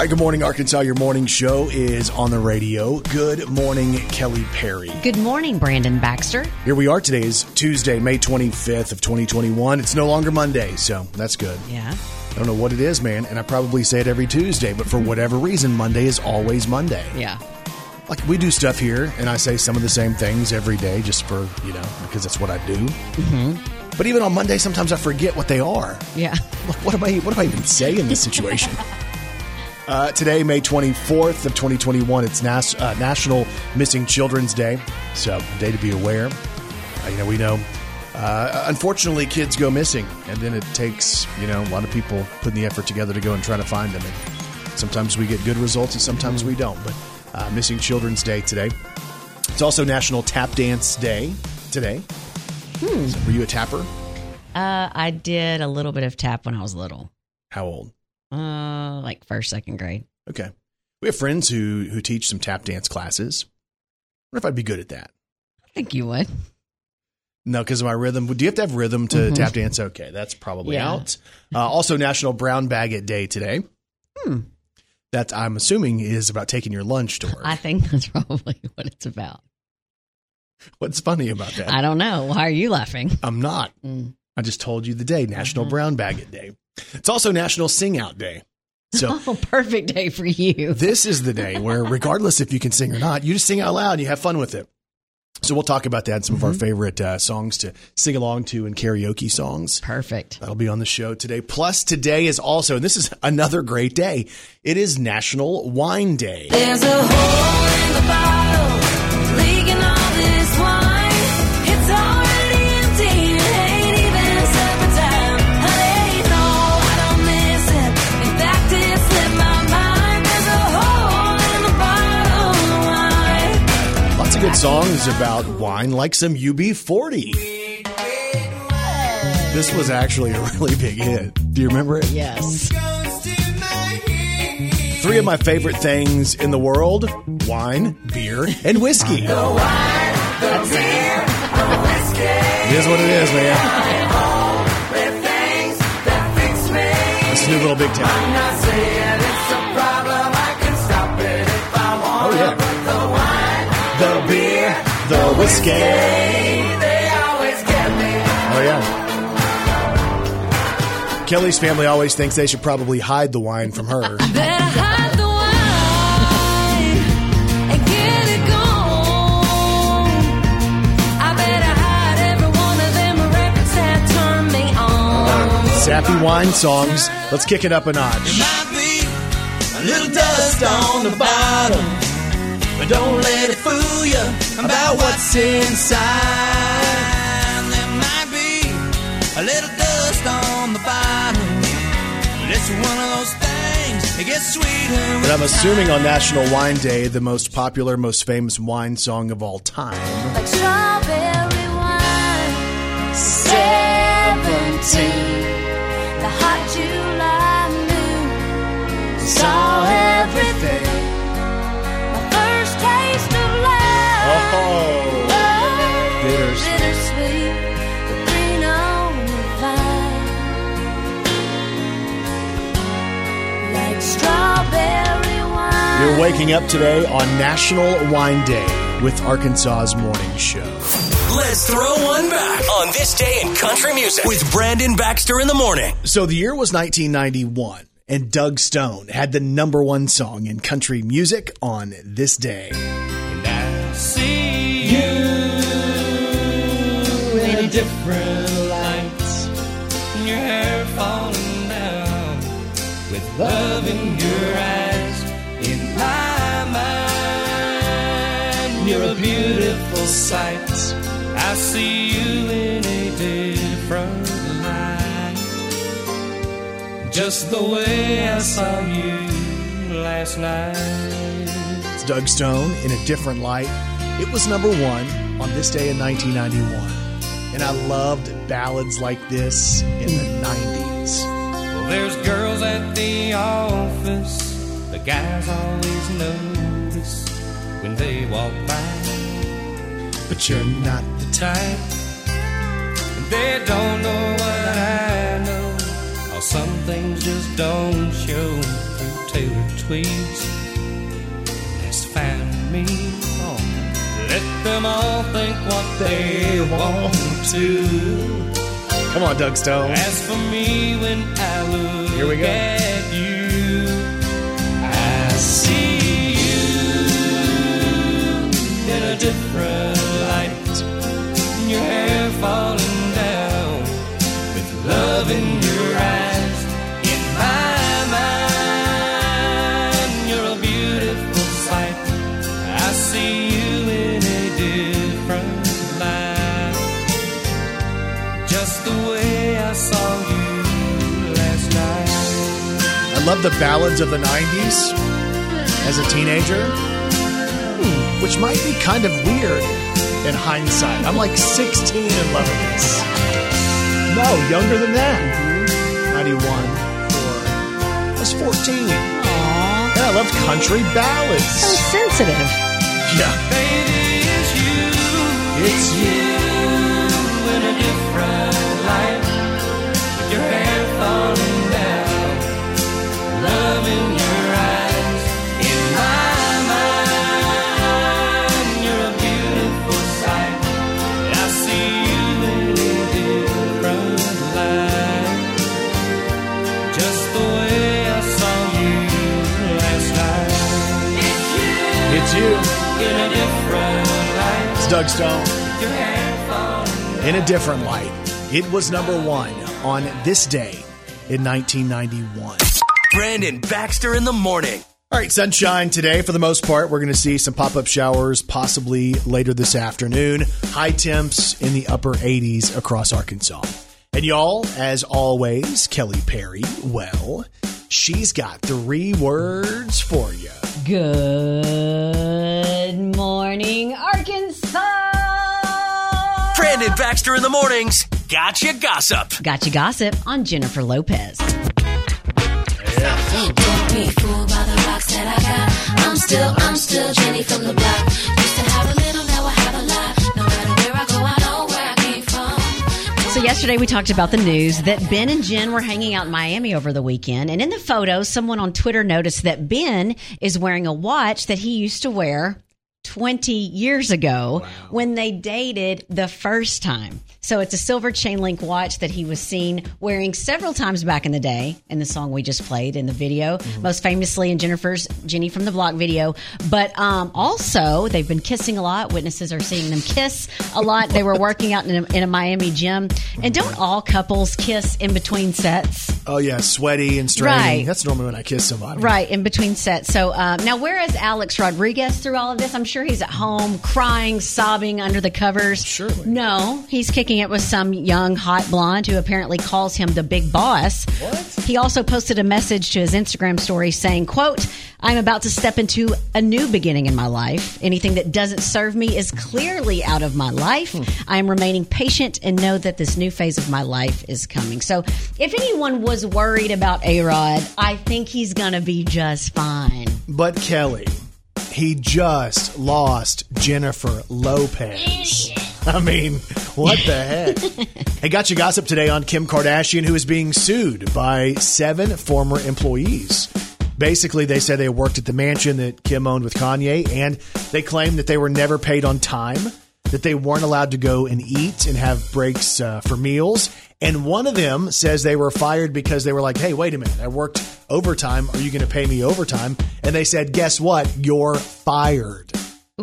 All right, good morning, Arkansas. Your morning show is on the radio. Good morning, Kelly Perry. Good morning, Brandon Baxter. Here we are. Today is Tuesday, May 25th of 2021. It's no longer Monday, so that's good. Yeah. I don't know what it is, man, and I probably say it every Tuesday, but for whatever reason, Monday is always Monday. Yeah. Like we do stuff here, and I say some of the same things every day just for, you know, because that's what I do. Mm-hmm. But even on Monday, sometimes I forget what they are. Yeah. What, what am I? What do I even say in this situation? uh, today, May twenty fourth of twenty twenty one, it's Nas- uh, National Missing Children's Day, so day to be aware. Uh, you know, we know. Uh, unfortunately, kids go missing, and then it takes you know a lot of people putting the effort together to go and try to find them. And sometimes we get good results, and sometimes we don't. But uh, Missing Children's Day today. It's also National Tap Dance Day today. Hmm. So were you a tapper? Uh, I did a little bit of tap when I was little, How old? Uh, like first, second grade. Okay. We have friends who who teach some tap dance classes. I wonder if I'd be good at that. I think you would. No, because of my rhythm. Do you have to have rhythm to tap dance? Okay, that's probably Yeah. out. Uh, also, National Brown Bag It Day today. Hmm. That I'm assuming is about taking your lunch to work. I think that's probably what it's about. What's funny about that? I don't know. Why are you laughing? I'm not. Mm. I just told you the day, National Uh-huh. Brown Bag It Day. It's also National Sing Out Day. So Oh, perfect day for you. this is the day where, regardless if you can sing or not, you just sing out loud and you have fun with it. So we'll talk about that and some of our favorite uh, songs to sing along to and karaoke songs. Perfect. That'll be on the show today. Plus, today is also, and this is another great day, it is National Wine Day. There's a hole in the bottle, leaking all this wine. Songs about wine, like some UB40. This was actually a really big hit. Do you remember it? Yes. Three of my favorite things in the world wine, beer, and whiskey. the wine, the beer, the whiskey. It is what it is, man. This is New Little Big Town. The whiskey. Oh, yeah. Kelly's family always thinks they should probably hide the wine from her. Better hide the wine and get it gone. I better hide every one of them records that turn me on. Sappy wine songs. Let's kick it up a notch. But don't let it fool you about what's inside. There might be a little dust on the bottom, but it's one of those things that gets sweeter. But I'm assuming on National Wine Day, the most popular, most famous wine song of all time. Like strawberry wine, seventeen. The hot July moon saw wine. You're waking up today on National Wine Day with Arkansas's Morning Show. Let's throw one back on this day in country music with Brandon Baxter in the morning. So the year was 1991, and Doug Stone had the number one song in country music on this day. And I see you in a different light. Your hair falling down with love in your eyes. You're a beautiful sight. I see you in a different light. Just the way I saw you last night. It's Doug Stone in a different light. It was number one on this day in 1991. And I loved ballads like this in the 90s. Well, there's girls at the office, the guys always notice when they walk by. But you're not the Type, and they don't know what I know. How some things just don't show through tailored tweeds has found me wrong. Let them all think what they want to. Come on, Doug Stone. As for me, when I look Here we go. Different light. Your hair falling down with love in your eyes. In my mind, you're a beautiful sight. I see you in a different light. Just the way I saw you last night. I love the ballads of the 90s as a teenager, which might be kind of weird in hindsight. I'm like 16 and loving this. No, younger than that. 91 for. I was 14. Aw, And I loved country ballads. so ballads. sensitive. Yeah. Baby, it's you. It's you. in a different light. With your hair falling light. Doug Stone. Your hair falling In a different light. It was number one on this day in 1991. Brandon Baxter in the morning. All right, sunshine today for the most part. We're going to see some pop up showers possibly later this afternoon. High temps in the upper 80s across Arkansas. And y'all, as always, Kelly Perry, well, she's got three words for you. Good morning, Arkansas. Brandon Baxter in the mornings. Gotcha gossip. Gotcha gossip on Jennifer Lopez. Don't be fooled by the rocks that I got. I'm still, I'm still Jenny from the block. Used to have a little, now I have a lot. No matter where I go, I know where I came from. So yesterday we talked about the news that Ben and Jen were hanging out in Miami over the weekend, and in the photo, someone on Twitter noticed that Ben is wearing a watch that he used to wear 20 years ago when they dated the first time. So it's a silver chain link watch that he was seen wearing several times back in the day in the song we just played in the video, most famously in Jennifer's Jenny from the Block video. But um, also, they've been kissing a lot. Witnesses are seeing them kiss a lot. They were working out in a, in a Miami gym. And don't all couples kiss in between sets? Oh, yeah, sweaty and straining. Right. That's normally when I kiss somebody. Right, in between sets. So um, now, where is Alex Rodriguez through all of this? I'm sure he's at home crying, sobbing under the covers. Surely. No, he's kicking it with some young, hot blonde who apparently calls him the big boss. What? He also posted a message to his Instagram story saying, quote, I'm about to step into a new beginning in my life. Anything that doesn't serve me is clearly out of my life. Hmm. I am remaining patient and know that this new phase of my life is coming. So if anyone was worried about A-Rod, I think he's going to be just fine. But Kelly, he just lost Jennifer Lopez. I mean, what the heck? hey, got you gossip today on Kim Kardashian, who is being sued by seven former employees. Basically, they said they worked at the mansion that Kim owned with Kanye, and they claimed that they were never paid on time, that they weren't allowed to go and eat and have breaks uh, for meals. And one of them says they were fired because they were like, hey, wait a minute, I worked overtime. Are you going to pay me overtime? And they said, guess what? You're fired.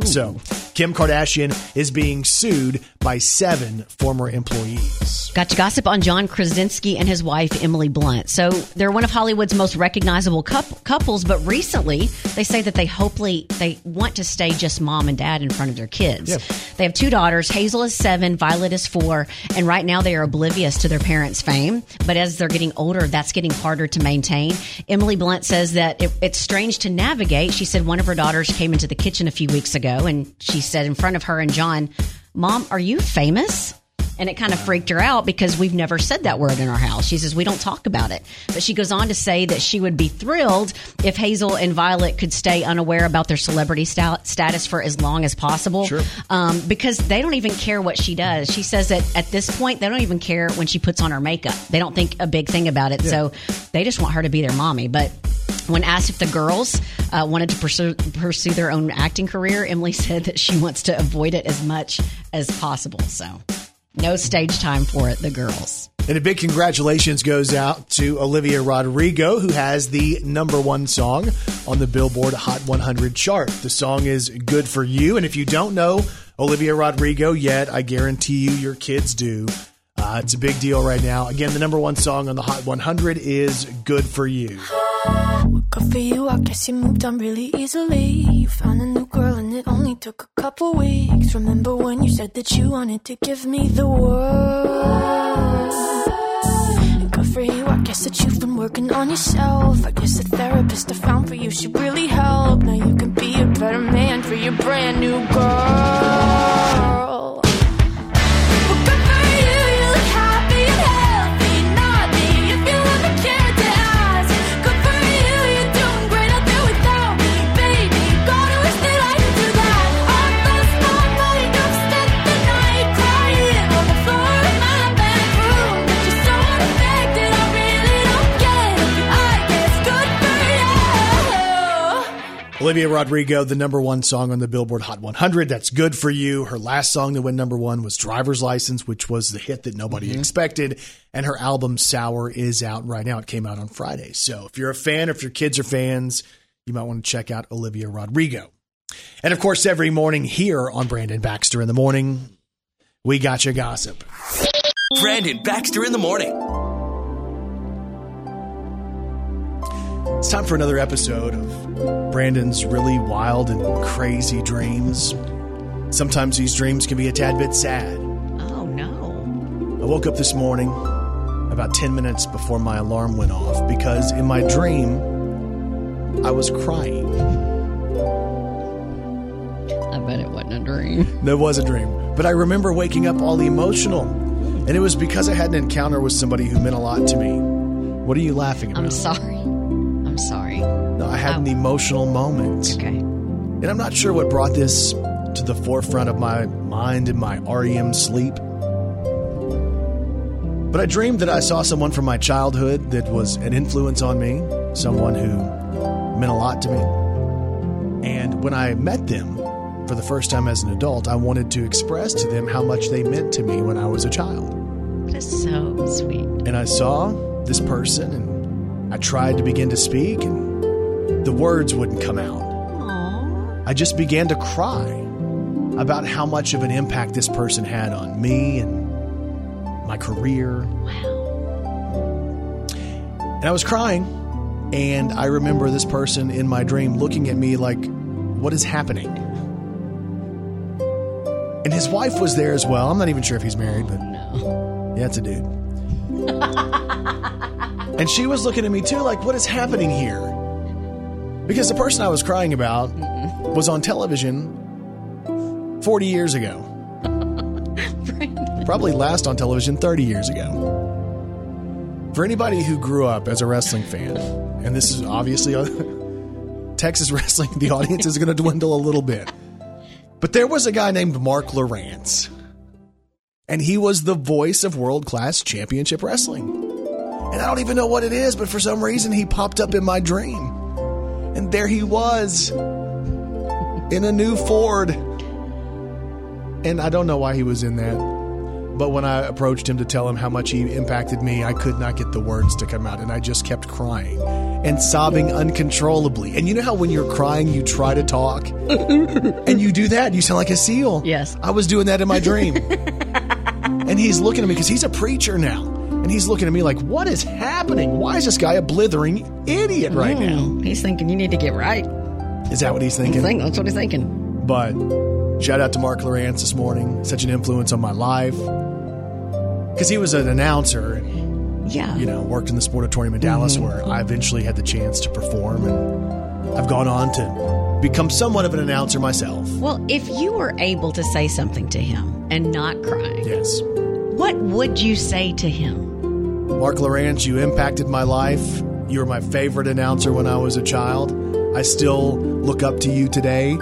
So, Kim Kardashian is being sued by seven former employees. Got to gossip on John Krasinski and his wife Emily Blunt. So they're one of Hollywood's most recognizable couples, but recently they say that they hopefully they want to stay just mom and dad in front of their kids. Yeah. They have two daughters. Hazel is seven, Violet is four, and right now they are oblivious to their parents' fame. But as they're getting older, that's getting harder to maintain. Emily Blunt says that it, it's strange to navigate. She said one of her daughters came into the kitchen a few weeks ago, and she said in front of her and John, "Mom, are you famous?" And it kind of freaked her out because we've never said that word in our house. She says, we don't talk about it. But she goes on to say that she would be thrilled if Hazel and Violet could stay unaware about their celebrity sta- status for as long as possible. Sure. Um, because they don't even care what she does. She says that at this point, they don't even care when she puts on her makeup. They don't think a big thing about it. So they just want her to be their mommy. But When asked if the girls uh, wanted to pursue, pursue their own acting career, Emily said that she wants to avoid it as much as possible. So, no stage time for it, the girls. And a big congratulations goes out to Olivia Rodrigo, who has the number one song on the Billboard Hot 100 chart. The song is Good for You. And if you don't know Olivia Rodrigo yet, I guarantee you your kids do. Uh, it's a big deal right now. Again, the number one song on the Hot 100 is Good for You. Good for you, I guess you moved on really easily. You found a new girl and it only took a couple weeks. Remember when you said that you wanted to give me the world? Good for you, I guess that you've been working on yourself. I guess the therapist I found for you should really help. Now you can be a better man for your brand new girl. Olivia Rodrigo, the number one song on the Billboard Hot 100. That's good for you. Her last song that went number one was Driver's License, which was the hit that nobody mm-hmm. expected. And her album Sour is out right now. It came out on Friday. So if you're a fan, or if your kids are fans, you might want to check out Olivia Rodrigo. And of course, every morning here on Brandon Baxter in the Morning, we got you gossip. Brandon Baxter in the morning. It's time for another episode of Brandon's really wild and crazy dreams. Sometimes these dreams can be a tad bit sad. Oh, no. I woke up this morning about 10 minutes before my alarm went off because in my dream, I was crying. I bet it wasn't a dream. That was a dream. But I remember waking up all emotional. And it was because I had an encounter with somebody who meant a lot to me. What are you laughing about? I'm sorry. I'm sorry. No, I had an Oh. emotional moment. Okay. And I'm not sure what brought this to the forefront of my mind in my REM sleep. But I dreamed that I saw someone from my childhood that was an influence on me, someone who meant a lot to me. And when I met them for the first time as an adult, I wanted to express to them how much they meant to me when I was a child. That is so sweet. And I saw this person and I tried to begin to speak, and the words wouldn't come out. Aww. I just began to cry about how much of an impact this person had on me and my career. Wow. And I was crying, and I remember this person in my dream looking at me like, What is happening? And his wife was there as well. I'm not even sure if he's married, but No. yeah, it's a dude. and she was looking at me too, like, What is happening here? Because the person I was crying about was on television 40 years ago. Probably last on television 30 years ago. For anybody who grew up as a wrestling fan, and this is obviously Texas wrestling, the audience is going to dwindle a little bit. But there was a guy named Marc Lowrance, and he was the voice of world class championship wrestling. And I don't even know what it is, but for some reason he popped up in my dream. And there he was in a new Ford. And I don't know why he was in that. But when I approached him to tell him how much he impacted me, I could not get the words to come out. And I just kept crying and sobbing uncontrollably. And you know how when you're crying, you try to talk? and you do that, you sound like a seal. Yes. I was doing that in my dream. and he's looking at me because he's a preacher now. And he's looking at me like, what is happening? Why is this guy a blithering idiot right now? Mm, He's thinking you need to get right. Is that what he's thinking? think that's what he's thinking. But shout out to Marc Lowrance this morning. Such an influence on my life. Because he was an announcer, Yeah. you know, worked in the Sportatorium in Dallas where I eventually had the chance to perform. And I've gone on to become somewhat of an announcer myself. Well, if you were able to say something to him and not cry, Yes. what would you say to him? Marc Lowrance, you impacted my life. You were my favorite announcer when I was a child. I still look up to you today.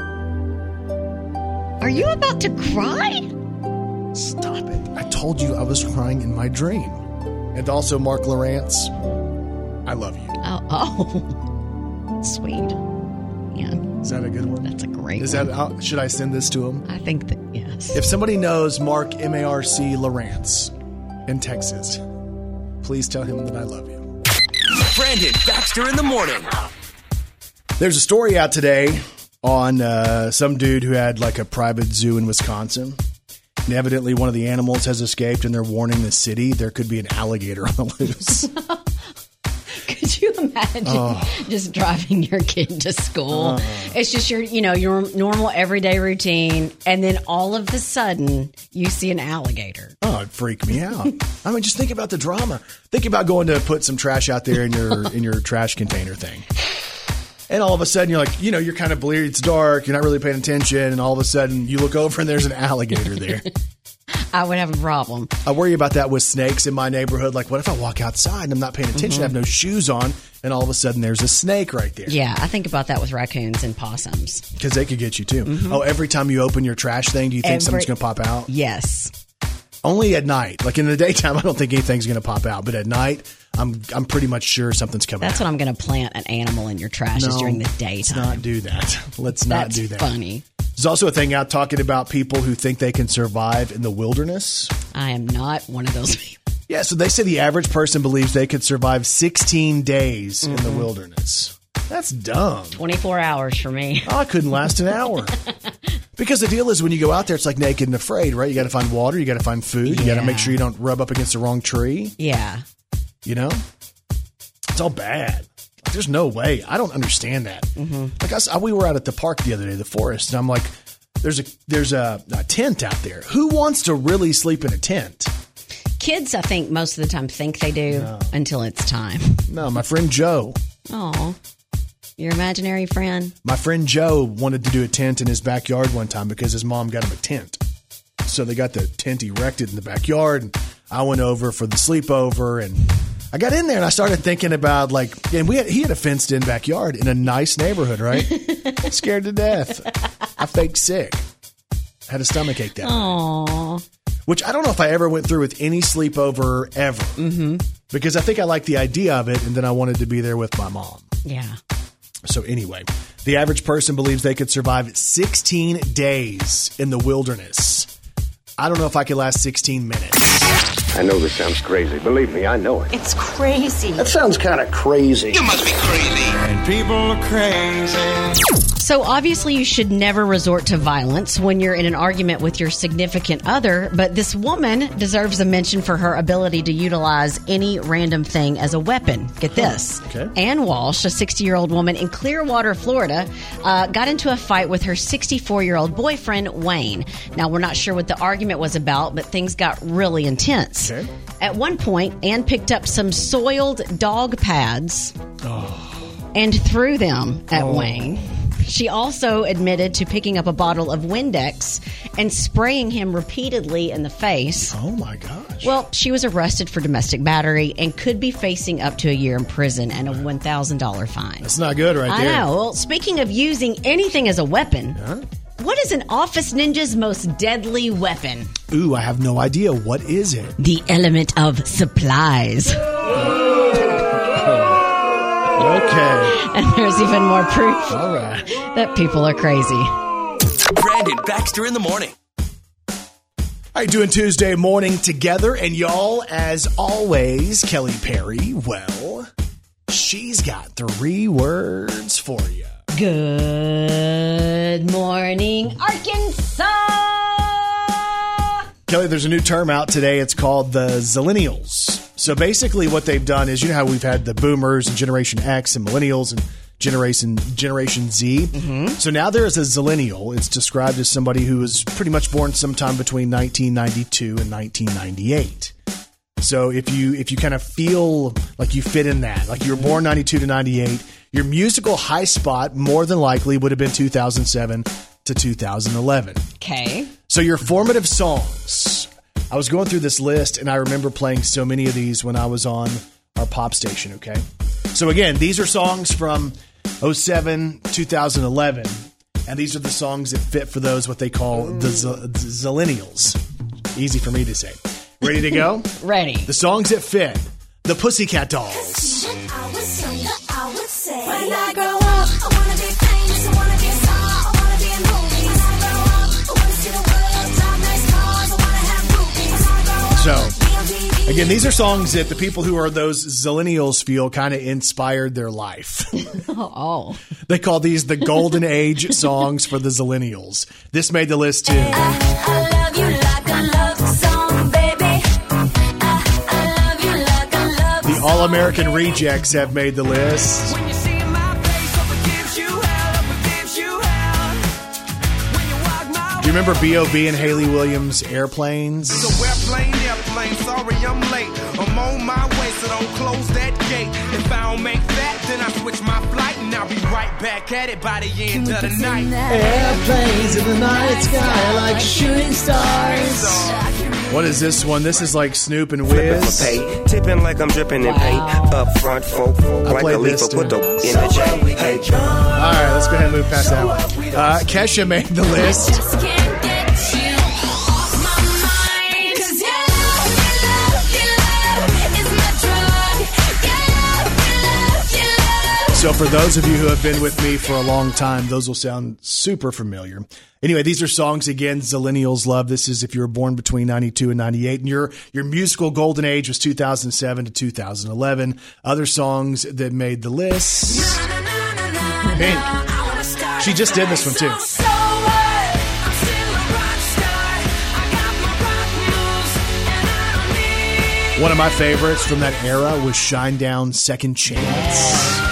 Are you about to cry? Stop it. I told you I was crying in my dream. And also, Marc Lowrance, I love you. Oh, oh. Sweet. Yeah, Is that a good one? that's a great Is one. that how, should I send this to him? I think that, yes. If somebody knows Mark M A R C Lowrance in Texas, please tell him that I love you. Brandon Baxter in the morning. There's a story out today on uh, some dude who had like a private zoo in Wisconsin. And evidently, one of the animals has escaped, and they're warning the city there could be an alligator on the loose. You imagine Oh. just driving your kid to school? Uh-huh. It's just your, you know, your normal everyday routine, and then all of a sudden you see an alligator. oh, it freaked me out. I mean, just think about the drama. Think about going to put some trash out there in your in your trash container thing. And all of a sudden, you're like, you know, you're kind of bleary. It's dark. You're not really paying attention. And all of a sudden, you look over and there's an alligator there. I would have a problem. I worry about that with snakes in my neighborhood. Like, what if I walk outside and I'm not paying attention? I have no shoes on, and all of a sudden there's a snake right there Yeah, I think about that with raccoons and possums. because they could get you too. Oh, every time you open your trash thing, do you think Mm-hmm. Every- something's going to pop out? Yes. Only at night. Like in the daytime, I don't think anything's going to pop out, but at night, I'm I'm pretty much sure something's coming That's out. what I'm going to plant an animal in your trash is during the daytime. Let's not do that. Let's not That's do that. funny. There's also a thing out talking about people who think they can survive in the wilderness. I am not one of those people. Yeah, so they say the average person believes they could survive 16 days in the mm-hmm. wilderness. That's dumb. 24 hours for me. Oh, I couldn't last an hour. because the deal is when you go out there, it's like naked and afraid, right? You got to find water, you got to find food, you got to make sure you don't rub up against the wrong tree, Yeah. you know? It's all bad. There's no way. I don't understand that. Mm-hmm. Like I, s- we were out at the park the other day, the forest, and I'm like, there's a there's a, a tent out there. Who wants to really sleep in a tent? Kids, I think, most of the time think they do until it's time. No, my friend Joe. Oh, your imaginary friend. My friend Joe wanted to do a tent in his backyard one time because his mom got him a tent. So they got the tent erected in the backyard. And I went over for the sleepover and I got in there and I started thinking about like, and we had, he had a fenced in backyard in a nice neighborhood, right? Scared to death. I faked sick. Had a stomach ache that night. Oh, Which I don't know if I ever went through with any sleepover ever. Mm-hmm. Because I think I liked the idea of it and then I wanted to be there with my mom. yeah. So, anyway, the average person believes they could survive 16 days in the wilderness. I don't know if I could last 16 minutes. I know this sounds crazy. Believe me, I know it. It's crazy. That sounds kind of crazy. And people are crazy. So obviously, you should never resort to violence when you're in an argument with your significant other. But this woman deserves a mention for her ability to utilize any random thing as a weapon. Get this: okay. Ann Walsh, a 60 year old woman in Clearwater, Florida, uh, got into a fight with her 64 year old boyfriend Wayne. Now we're not sure what the argument was about, but things got really intense. Okay. At one point, Ann picked up some soiled dog pads and threw them at oh. Wayne. She also admitted to picking up a bottle of Windex and spraying him repeatedly in the face. Oh my gosh. Well, she was arrested for domestic battery and could be facing up to a year in prison and a $1,000 fine. That's not good right I there. know. Well, speaking of using anything as a weapon, what is an office ninja's most deadly weapon? Ooh, I have no idea. What is it? The element of supplies. Okay. And there's even more proof All right. that people are crazy. Brandon Baxter in the morning. All right, doing Tuesday morning together. And y'all, as always, Kelly Perry, well, she's got three words for you. Good morning, Arkansas. Kelly, there's a new term out today. It's called the Zillennials. So basically, what they've done is, you know how we've had the Boomers and Generation X and Millennials and Generation Generation Z. Mm-hmm. So now there is a Zillennial. It's described as somebody who was pretty much born sometime between 1992 and 1998. So if you if you kind of feel like you fit in that, like you were born 92 to 98, your musical high spot more than likely would have been 2007 to 2011. Okay. So your formative songs. I was going through this list and I remember playing so many of these when I was on our pop station, okay? So again, these are songs from 07, 2011, and these are the songs that fit for those what they call the Z- Zillennials. Easy for me to say. Ready to go? Ready. the songs that fit. The Pussycat Dolls. So, again, these are songs that the people who are those zillennials feel kind of inspired their life. Oh, they call these the golden age songs for the zillennials. This made the list too. I love you like a love song, baby. I, I love you like a love The All American Rejects have made the list. When you see my face up against you, hell up against you, hell. When you walk my Do you remember B.O.B. and Hayley Williams' Airplanes? So airplane, airplane, sorry I'm late. I'm on my way, so don't close that gate. If I don't make that, then I switch my flight and I'll be right back at it by the end of the night. Airplanes in the night sky like shooting stars. What is this one? This is like Snoop and Flipping for Wiz. pay, tipping like I'm dripping in paint. Up front, folk, like played a this leaf, put the in the J. Hey, All right, let's go ahead and move past that one. Uh, Kesha made the list. So, for those of you who have been with me for a long time, those will sound super familiar. Anyway, these are songs again. Zillennials love. This is if you were born between '92 and '98, and your your musical golden age was 2007 to 2011. Other songs that made the list. Pink. I wanna start She just did this one too. So what? I'm still a rock star. I got my rock moves, and I don't need One of my favorites from that era was "Shinedown, Second Chance."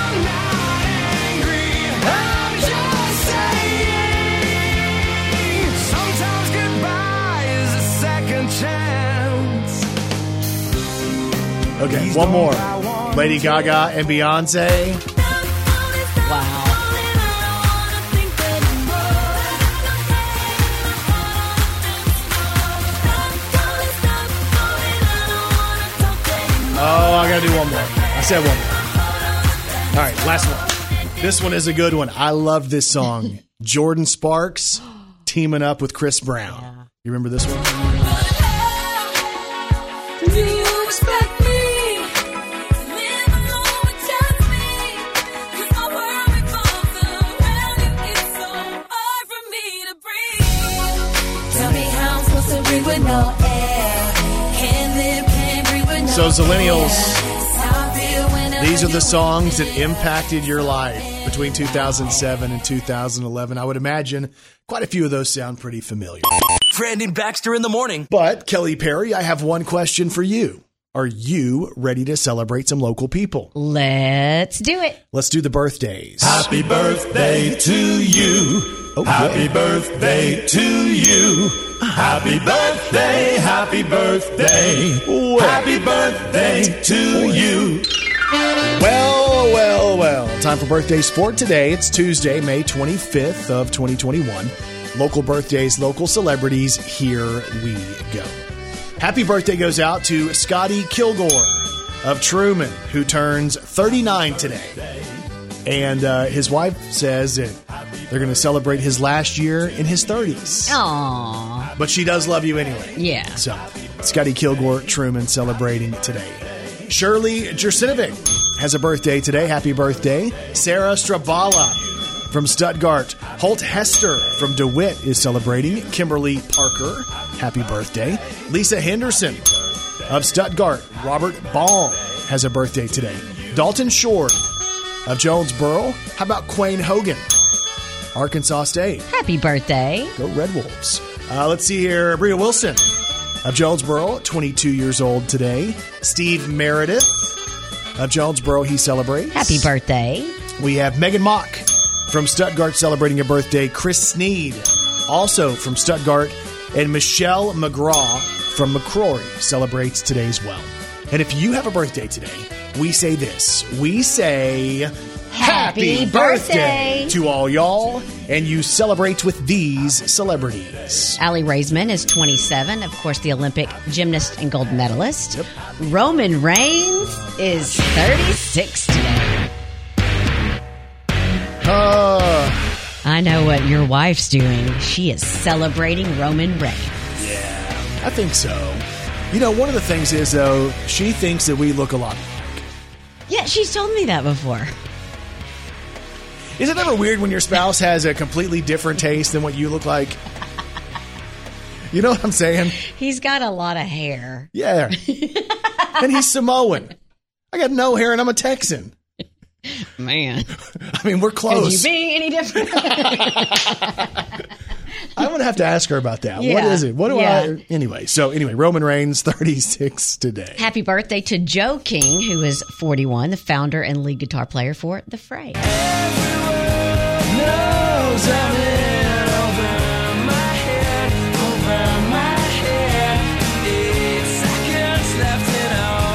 Okay, one more. Lady Gaga and Beyonce. wow. Oh, I gotta do one more. I said one more. All right, last one. This one is a good one. I love this song. Jordin Sparks teaming up with Chris Brown. You remember this one? So, Zillennials, air. It's how I feel whenever These are the songs that impacted your life between 2007 and 2011. I would imagine quite a few of those sound pretty familiar. Brandon Baxter in the morning. But, Kelly Perry, I have one question for you. Are you ready to celebrate some local people? Let's do it. Let's do the birthdays. Happy birthday to you. Oh, happy birthday to you. Happy birthday, happy birthday. Happy birthday to oh, you. Well, well, well. Time for birthdays for today. It's Tuesday, May 25th of 2021. Local birthdays, local celebrities. Here we go. Happy birthday goes out to Scotty Kilgore of Trumann, who turns 39 today. And uh, his wife says that they're going to celebrate his last year in his 30s. Aw. But she does love you anyway. Yeah. So, Scotty Kilgore Trumann celebrating today. Shirley Jersinovic has a birthday today. Happy birthday. Sarah Strabala from Stuttgart. Holt Hester from DeWitt is celebrating. Kimberly Parker, happy birthday. Lisa Henderson of Stuttgart. Robert Baum has a birthday today. Dalton Shore of Jonesboro. How about Quayne Hogan? Arkansas State. Happy birthday. Go Red Wolves. Uh, let's see here. Bria Wilson of Jonesboro, 22 years old today. Steve Meredith of Jonesboro, he celebrates. Happy birthday. We have Megan Mock from Stuttgart celebrating a birthday. Chris Sneed, also from Stuttgart. And Michelle McGraw from McCrory celebrates today as well. And if you have a birthday today, we say this. We say Happy birthday. to all y'all, and you celebrate with these celebrities. Aly Raisman is 27, of course, the Olympic gymnast and gold medalist. Roman Reigns is 36 today. Uh, I know what your wife's doing. She is celebrating Roman Reigns. Yeah, I think so. You know, one of the things is, though, she thinks that we look a lot. Yeah, she's told me that before. Is it ever weird when your spouse has a completely different taste than what you look like? You know what I'm saying? He's got a lot of hair. Yeah. and he's Samoan. I got no hair and I'm a Texan. Man, I mean, we're close. could you be any different? I'm going to have to ask her about that. What Yeah. is it? What do Yeah. I. Anyway, so anyway, Roman Reigns, 36 today. Happy birthday to Joe King, who is 41, the founder and lead guitar player for The Fray. I'm in over my head, over my head. Eight seconds left in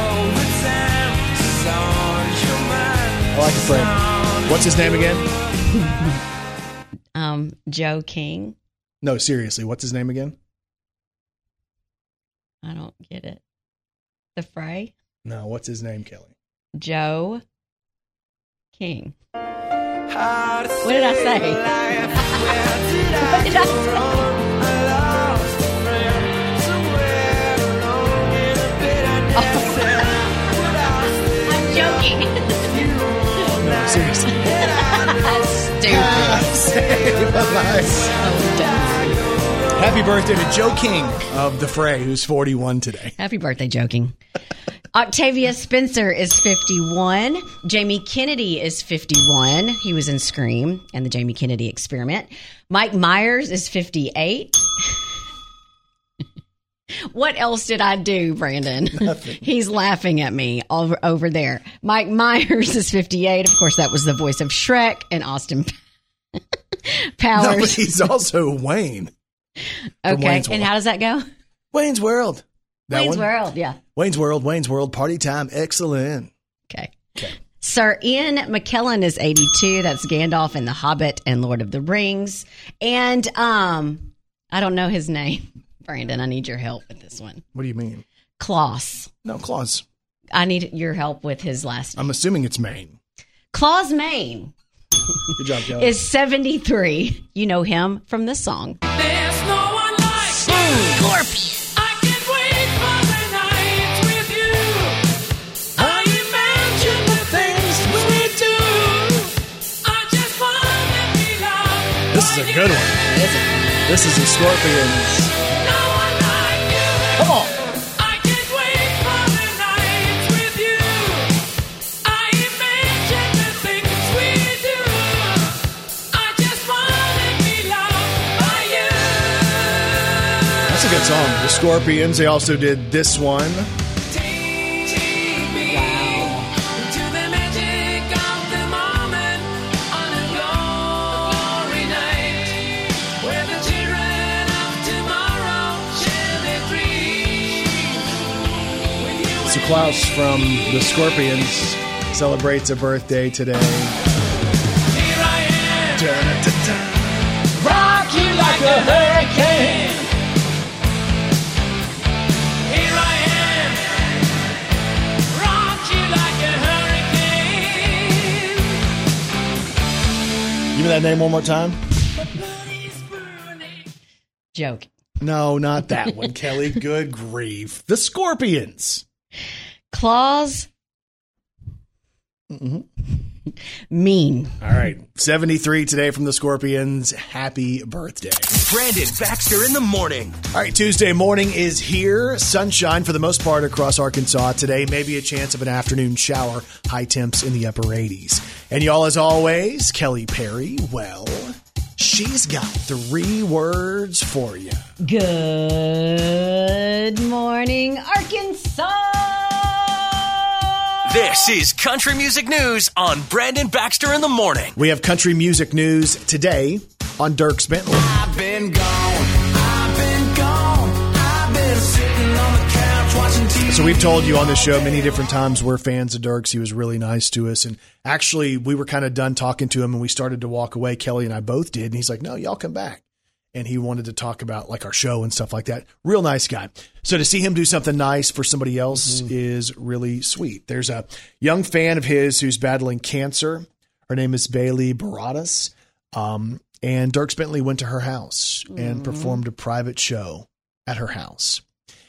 overtime. So on your mind. I like it, friend. What's his name again? Um, Joe King. No, seriously, what's his name again? I don't get it. The Fray? No, what's his name, Kelly? Joe King. What did I say? What did I say? I'm joking. No, seriously. Stupid. Save a life. Happy birthday to Joe King of The Fray, who's 41 today. Happy birthday, joking. Octavia Spencer is 51. Jamie Kennedy is 51. He was in Scream and the Jamie Kennedy experiment. Mike Myers is 58. what else did I do, Brandon? He's laughing at me over, over there. Mike Myers is 58. Of course, that was the voice of Shrek and Austin Powers. No, but he's also Wayne. Okay. And how does that go? Wayne's World. That Wayne's one? World. Yeah. Wayne's World, Wayne's World, party time, excellent. Okay. Sir Ian McKellen is 82. That's Gandalf in The Hobbit and Lord of the Rings. And um, I don't know his name. Brandon, I need your help with this one. What do you mean? Klaus. No, Claus. I need your help with his last name. I'm assuming it's Maine. Klaus Main Good job, Kelly. is 73. You know him from this song. There's no one like Scorpion. I can't wait for the night with you. I imagine the things we do. I just wanna be loved. this is a good one. This is the Scorpions. A good song. The Scorpions, they also did this one. Take me to the magic of the moment on a glory night where the children of tomorrow share their dreams. With you So Klaus from the Scorpions celebrates a birthday today. here I am, rock you like a hurricane. Me that name one more time. Joke. No, not that one, Kelly. Good grief. The Scorpions. Klaus mm-hmm. Mean. All right. 73 today from the Scorpions. Happy birthday. Brandon Baxter in the morning. All right, Tuesday morning is here. Sunshine for the most part across Arkansas today. Maybe a chance of an afternoon shower. High temps in the upper 80s. And y'all, as always, Kelly Perry, well, she's got three words for you. Good morning, Arkansas. This is Country Music News on Brandon Baxter in the morning. We have country music news today on Dierks Bentley. I've been gone. So we've told you on the show many different times we're fans of Dierks. He was really nice to us. And actually, we were kind of done talking to him and we started to walk away. Kelly and I both did. And he's like, no, y'all come back. And he wanted to talk about like our show and stuff like that. Real nice guy. So to see him do something nice for somebody else is really sweet. There's a young fan of his who's battling cancer. Her name is Bailey Baradas. Um, and Dierks Bentley went to her house and performed a private show at her house.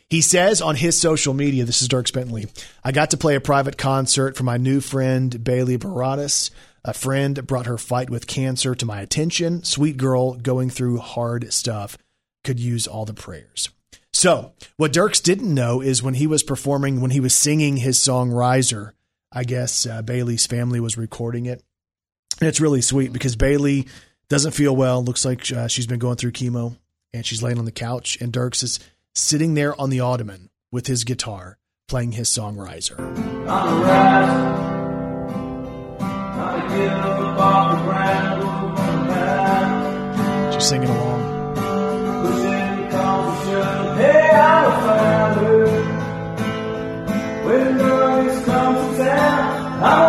He says on his social media, this is Dirks Bentley, I got to play a private concert for my new friend, Bailey Baradas. A friend brought her fight with cancer to my attention. Sweet girl going through hard stuff. could use all the prayers. So, what Dirks didn't know is when he was performing, when he was singing his song Riser, I guess uh, Bailey's family was recording it. And it's really sweet because Bailey doesn't feel well. Looks like uh, she's been going through chemo and she's laying on the couch. And Dirks is sitting there on the ottoman with his guitar playing his song Riser. She's singing along. I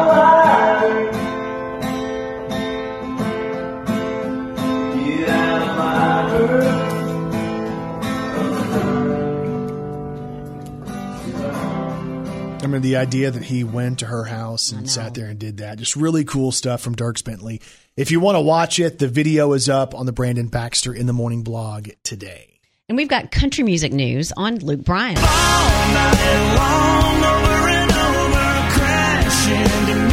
mean, the idea that he went to her house and sat there and did that. Just really cool stuff from Dirks Bentley. If you want to watch it, the video is up on the Brandon Baxter in the Morning blog today. And we've got country music news on Luke Bryan.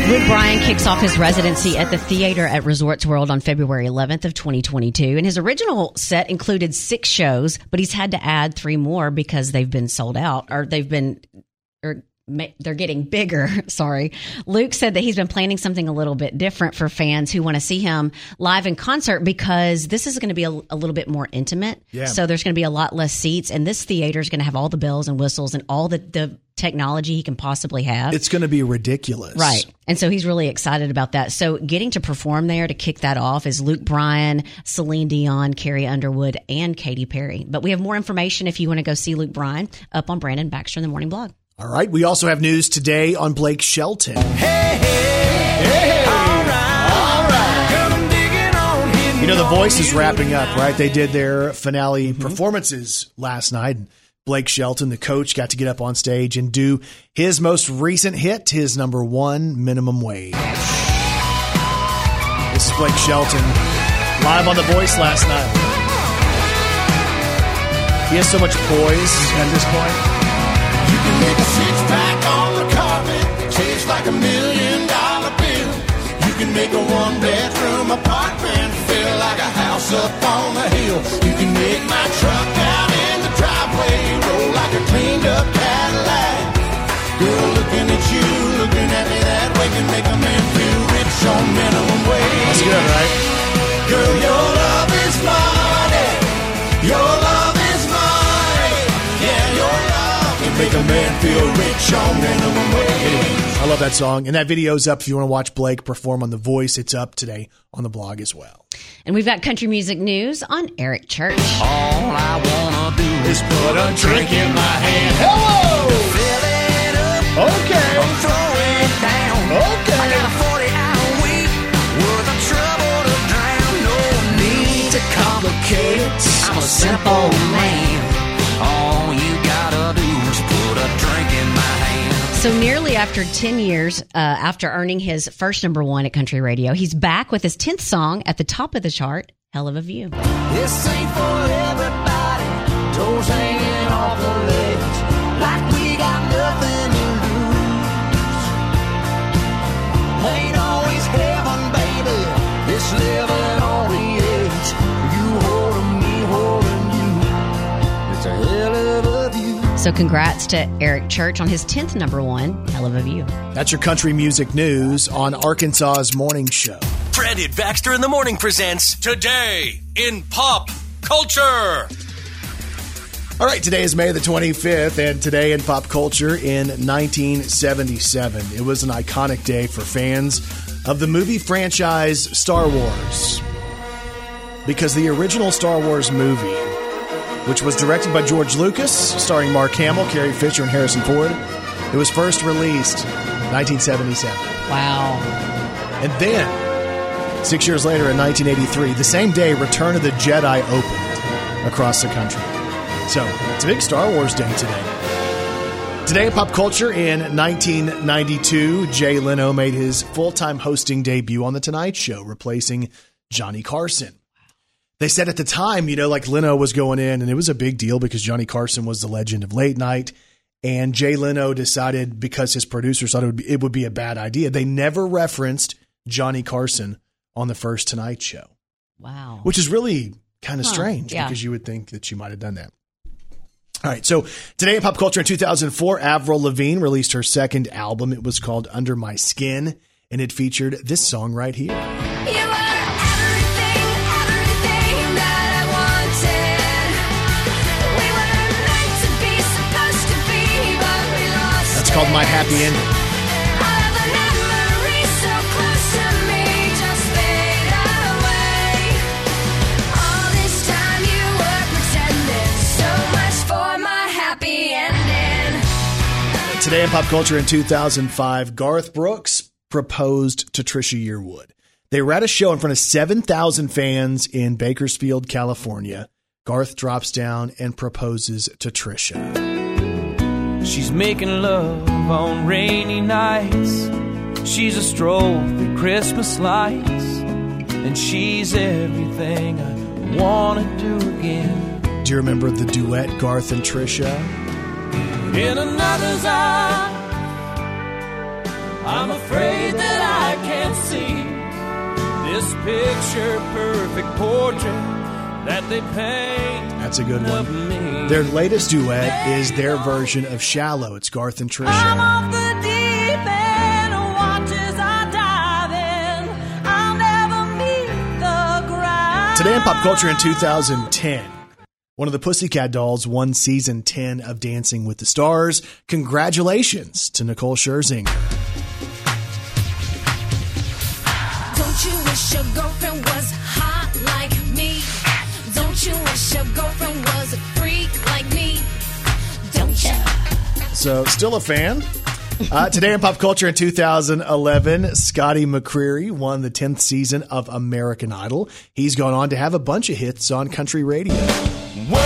Luke Bryan kicks off his residency at the theater at Resorts World on February 11th of 2022. And his original set included six shows, but he's had to add three more because they've been sold out or they've been or ma- they're getting bigger. Sorry. Luke said that he's been planning something a little bit different for fans who want to see him live in concert because this is going to be a, a little bit more intimate. Yeah. So there's going to be a lot less seats, and this theater is going to have all the bells and whistles and all the, the technology he can possibly have. It's going to be ridiculous. Right. And so he's really excited about that. So getting to perform there to kick that off is Luke Bryan, Celine Dion, Carrie Underwood, and Katy Perry. But we have more information if you want to go see Luke Bryan up on Brandon Baxter in the Morning Blog. All right. We also have news today on Blake Shelton. hey You know, The Voice is wrapping up, right? They did their finale performances last night. And Blake Shelton, the coach, got to get up on stage and do his most recent hit, his number one minimum wage. This is Blake Shelton live on The Voice last night. He has so much poise at this point. Make a six pack on the carpet, taste like a million dollar bill. You can make a one bedroom apartment feel like a house up on the hill. You can make my truck out in the driveway roll like a cleaned up Cadillac. Girl, looking at you, looking at me that way can make a man feel rich on minimum wage. That's good, right? Girl, your love make a man feel rich on minimum wage. I love that song. And that video's up if you want to watch Blake perform on The Voice. It's up today on the blog as well. And we've got country music news on Eric Church. All I wanna do is put a drink in my hand. Hello! Fill it up. Okay. Throw it down. Okay. I got a 40 hour week worth of trouble to drown. No need to complicate. I'm a simple man. So, nearly after 10 years uh, after earning his first number one at country radio, he's back with his 10th song at the top of the chart, Hell of a View. So, congrats to Eric Church on his 10th number one, Hell of a View. That's your country music news on Arkansas's morning show. Brandon Baxter in the Morning presents Today in Pop Culture. All right, today is May the 25th, and today in pop culture in 1977. It was an iconic day for fans of the movie franchise Star Wars. Because the original Star Wars movie, which was directed by George Lucas, starring Mark Hamill, Carrie Fisher, and Harrison Ford, it was first released 1977. Wow. And then, six years later in 1983, the same day, Return of the Jedi opened across the country. So it's a big Star Wars day today. Today in pop culture in 1992, Jay Leno made his full time hosting debut on The Tonight Show, replacing Johnny Carson. They said at the time, you know, like Leno was going in, and it was a big deal because Johnny Carson was the legend of late night. And Jay Leno decided because his producers thought it would be, it would be a bad idea. They never referenced Johnny Carson on the first Tonight Show, Wow. which is really Kind of Huh, strange yeah. because you would think that you might have done that. All right. So today in pop culture in 2004, Avril Lavigne released her second album. It was called Under My Skin, and it featured this song right here. For my happy ending. Today in pop culture in 2005, Garth Brooks proposed to Trisha Yearwood. They were at a show in front of 7,000 fans in Bakersfield, California. Garth drops down and proposes to Trisha. She's making love on rainy nights. She's a stroll through Christmas lights. And she's everything I want to do again. Do you remember the duet Garth and Trisha? In another's eye, I'm afraid that I can't see this picture perfect portrait that they paint. That's a good of one. me. Their latest duet is their version of Shallow. It's Garth and I'm Trisha. off the deep end, watch as I. I'll never meet the ground. Today in pop culture in 2010, one of the Pussycat Dolls won season 10 of Dancing with the Stars. Congratulations to Nicole Scherzinger. Don't you wish your girlfriend was So, still a fan. Uh, today in pop culture in 2011, Scotty McCreery won the 10th season of American Idol. He's gone on to have a bunch of hits on country radio. Whoa,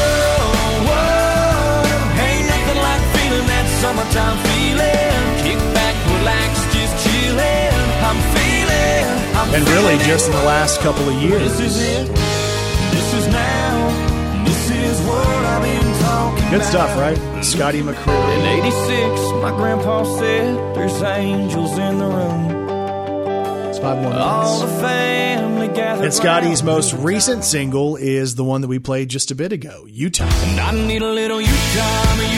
whoa, ain't nothing like feeling that summertime feeling. Kick back, relax, just chillin'. I'm feeling, I'm And really, just in the last couple of years. Good stuff, right? Scotty McCreery. In 86, my grandpa said there's angels in the room. It's five more All minutes. the family gathered. And Scotty's most recent single is the one that we played just a bit ago, Utah. And I need a little U-time, a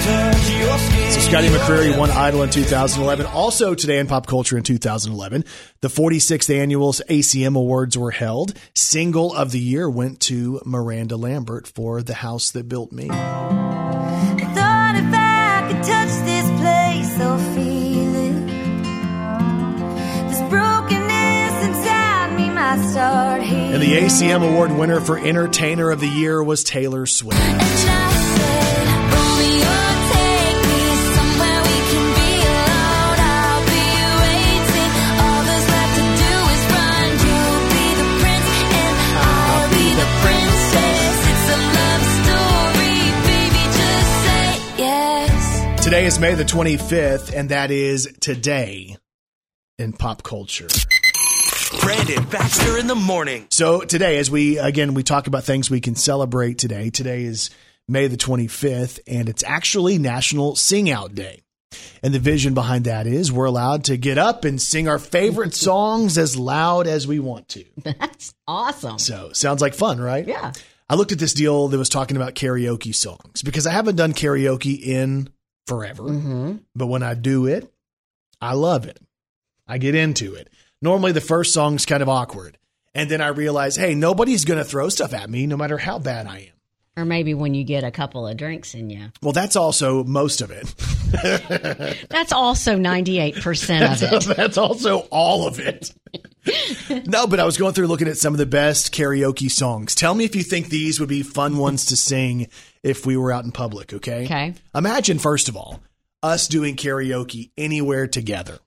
So Scotty your McCreery won Idol in 2011. Also today in pop culture in 2011, the 46th annual ACM Awards were held. Single of the year went to Miranda Lambert for The House That Built Me. Thought if I could touch this place, I'll feel it. This brokenness inside me might start healing. And the ACM Award winner for Entertainer of the Year was Taylor Swift. Today is May the 25th, and that is today in pop culture. Brandon Baxter in the morning. So today, as we again we talk about things we can celebrate today. Today is May the 25th, and it's actually National Sing Out Day. And the vision behind that is we're allowed to get up and sing our favorite songs as loud as we want to. That's awesome. So sounds like fun, right? Yeah. I looked at this deal that was talking about karaoke songs because I haven't done karaoke in forever. Mm-hmm. But when I do it, I love it. I get into it. Normally, the first song's kind of awkward. And then I realize, hey, nobody's going to throw stuff at me no matter how bad I am. Or maybe when you get a couple of drinks in you. Well, that's also most of it. That's also 98% of it. that's also all of it. no, but I was going through looking at some of the best karaoke songs. Tell me if you think these would be fun ones to sing if we were out in public, okay? Okay. Imagine, first of all, us doing karaoke anywhere together.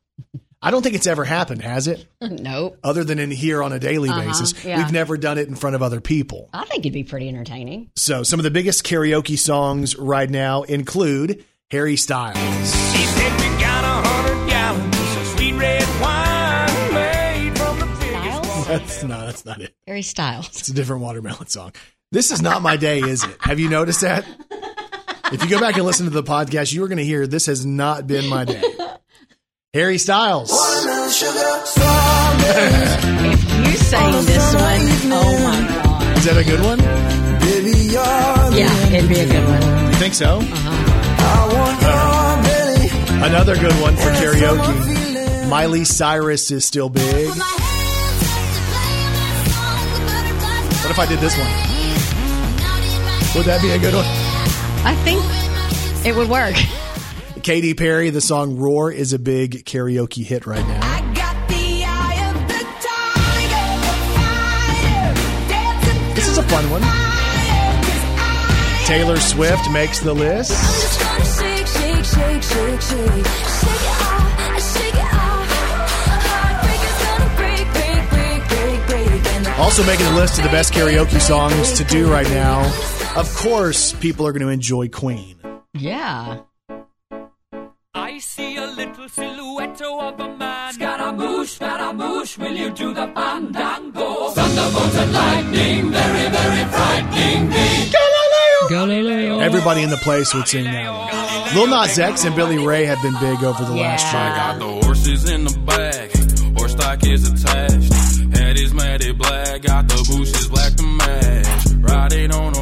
I don't think it's ever happened, has it? nope. Other than in here on a daily Uh-huh, basis. yeah. We've never done it in front of other people. I think it'd be pretty entertaining. So, some of the biggest karaoke songs right now include Harry Styles. She said we got a hundred gallons of sweet red wine made from the biggest Styles? That's not, that's not it. Harry Styles. It's a different watermelon song. This is not my day, is it? Have you noticed that? If you go back and listen to the podcast, you are going to hear this has not been my day. Harry Styles. If you sang this one, oh my god. Is that a good one? Yeah, it'd be a good one. You think so? Uh-huh. Another good one for karaoke. Miley Cyrus is still big. What if I did this one? Would that be a good one? I think it would work. Katy Perry, the song Roar is a big karaoke hit right now. This is a fun one. Taylor Swift makes the list. Shake, shake, shake, Also making the list of the best karaoke songs to do right now. Of course, people are going to enjoy Queen. Yeah. I see a little silhouette of a man. Scaramouche, Scaramouche, will you do the fandango? Thunderbolts and lightning, very, very frightening me. Galileo. Everybody in the place would sing that. Lil Nas X and Billy Ray have been big over the last Yeah. year. Got the horses in the back, horse stock is attached. Head is matted black, got the bushes black to match. Riding on a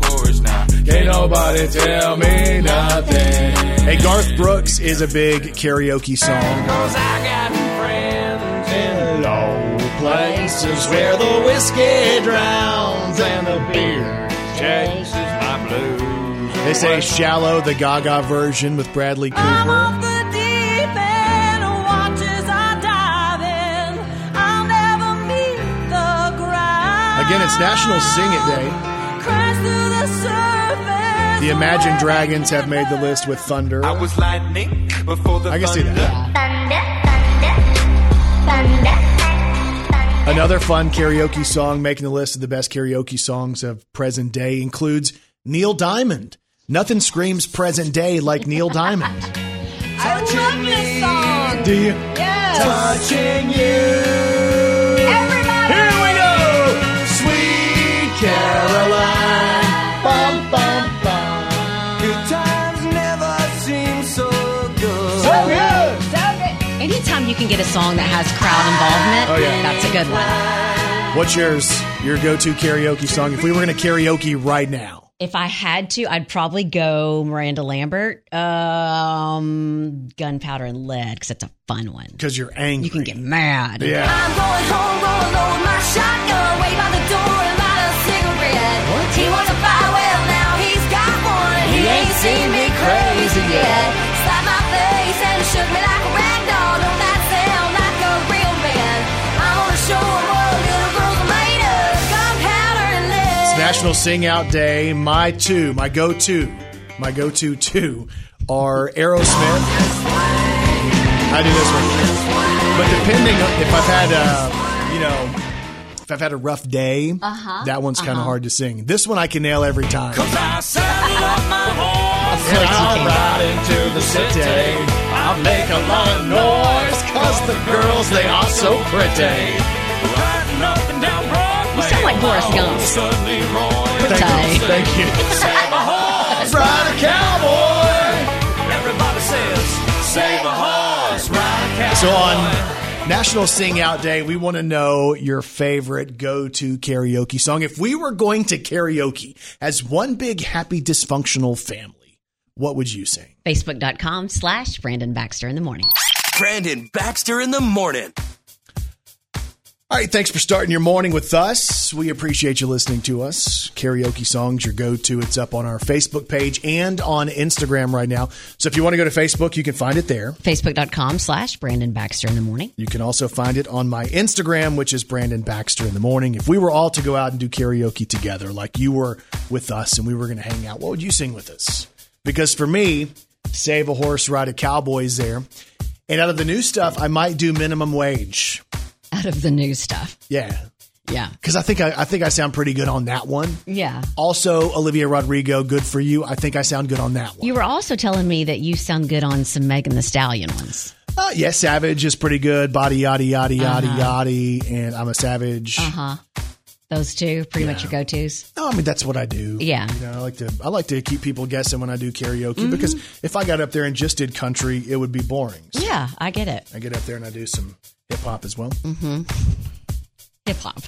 porch now. Can't nobody tell me nothing. Hey, Garth Brooks is a big karaoke song. Cause I got friends in low places where the whiskey drowns and the beer chases my blues. They say Shallow, the Gaga version with Bradley Cooper. off the deep end, watch as I. I'll never meet the ground. Again, it's National Sing It Day. The Imagine Dragons have made the list with Thunder. I was lightning before the I can see thunder. that. Another fun karaoke song making the list of the best karaoke songs of present day includes Neil Diamond. Nothing screams present day like Neil Diamond. I love this song. Do you? Yes. Touching you. Song that has crowd involvement, Oh, yeah. that's a good one. What's yours? Your go-to karaoke song? If we were going to karaoke right now, If I had to, I'd probably go Miranda Lambert, um, Gunpowder and Lead, because it's a fun one. because you're angry. You can get mad. Yeah. National Sing Out Day. My two, my go-to, my go-to two are Aerosmith. I do this one, but depending if I've had, uh, you know, if I've had a rough day, Uh-huh, that one's kind of uh-huh. hard to sing. This one I can nail every time. I saddle up my horse. Of course ride into the city. I'll make a lot of noise. Cause the girls, they are so pretty. Like Boris Gump. Suddenly Roy. Thank you. Save a horse, ride a cowboy. Everybody says, save a horse, ride a cowboy. So on National Sing Out Day, we want to know your favorite go-to karaoke song. If we were going to karaoke as one big happy dysfunctional family, what would you sing? Facebook.com slash Brandon Baxter in the morning. Brandon Baxter in the morning. All right, thanks for starting your morning with us. We appreciate you listening to us. Karaoke songs, your go-to. It's up on our Facebook page and on Instagram right now. So if you want to go to Facebook, you can find it there. Facebook.com slash Brandon Baxter in the morning. You can also find it on my Instagram, which is Brandon Baxter in the morning. If we were all to go out and do karaoke together, like you were with us and we were going to hang out, what would you sing with us? Because for me, Save a Horse, Ride a Cowboy is there. And out of the new stuff, I might do minimum wage. Out of the new stuff. Yeah. Yeah. Because I think I, I think I sound pretty good on that one. Yeah. Also, Olivia Rodrigo, good for you. I think I sound good on that one. You were also telling me that you sound good on some Megan the Stallion ones. Uh, yeah, Savage is pretty good. Body yada yada yada Uh-huh. yada, and I'm a Savage. Uh huh. Those two, pretty much your go-tos. No, I mean that's what I do. Yeah. you know, I like to I like to keep people guessing when I do karaoke Mm-hmm. because if I got up there and just did country, it would be boring. So Yeah, I get it. I get up there and I do some hip hop as well. Mm-hmm. Hip hop.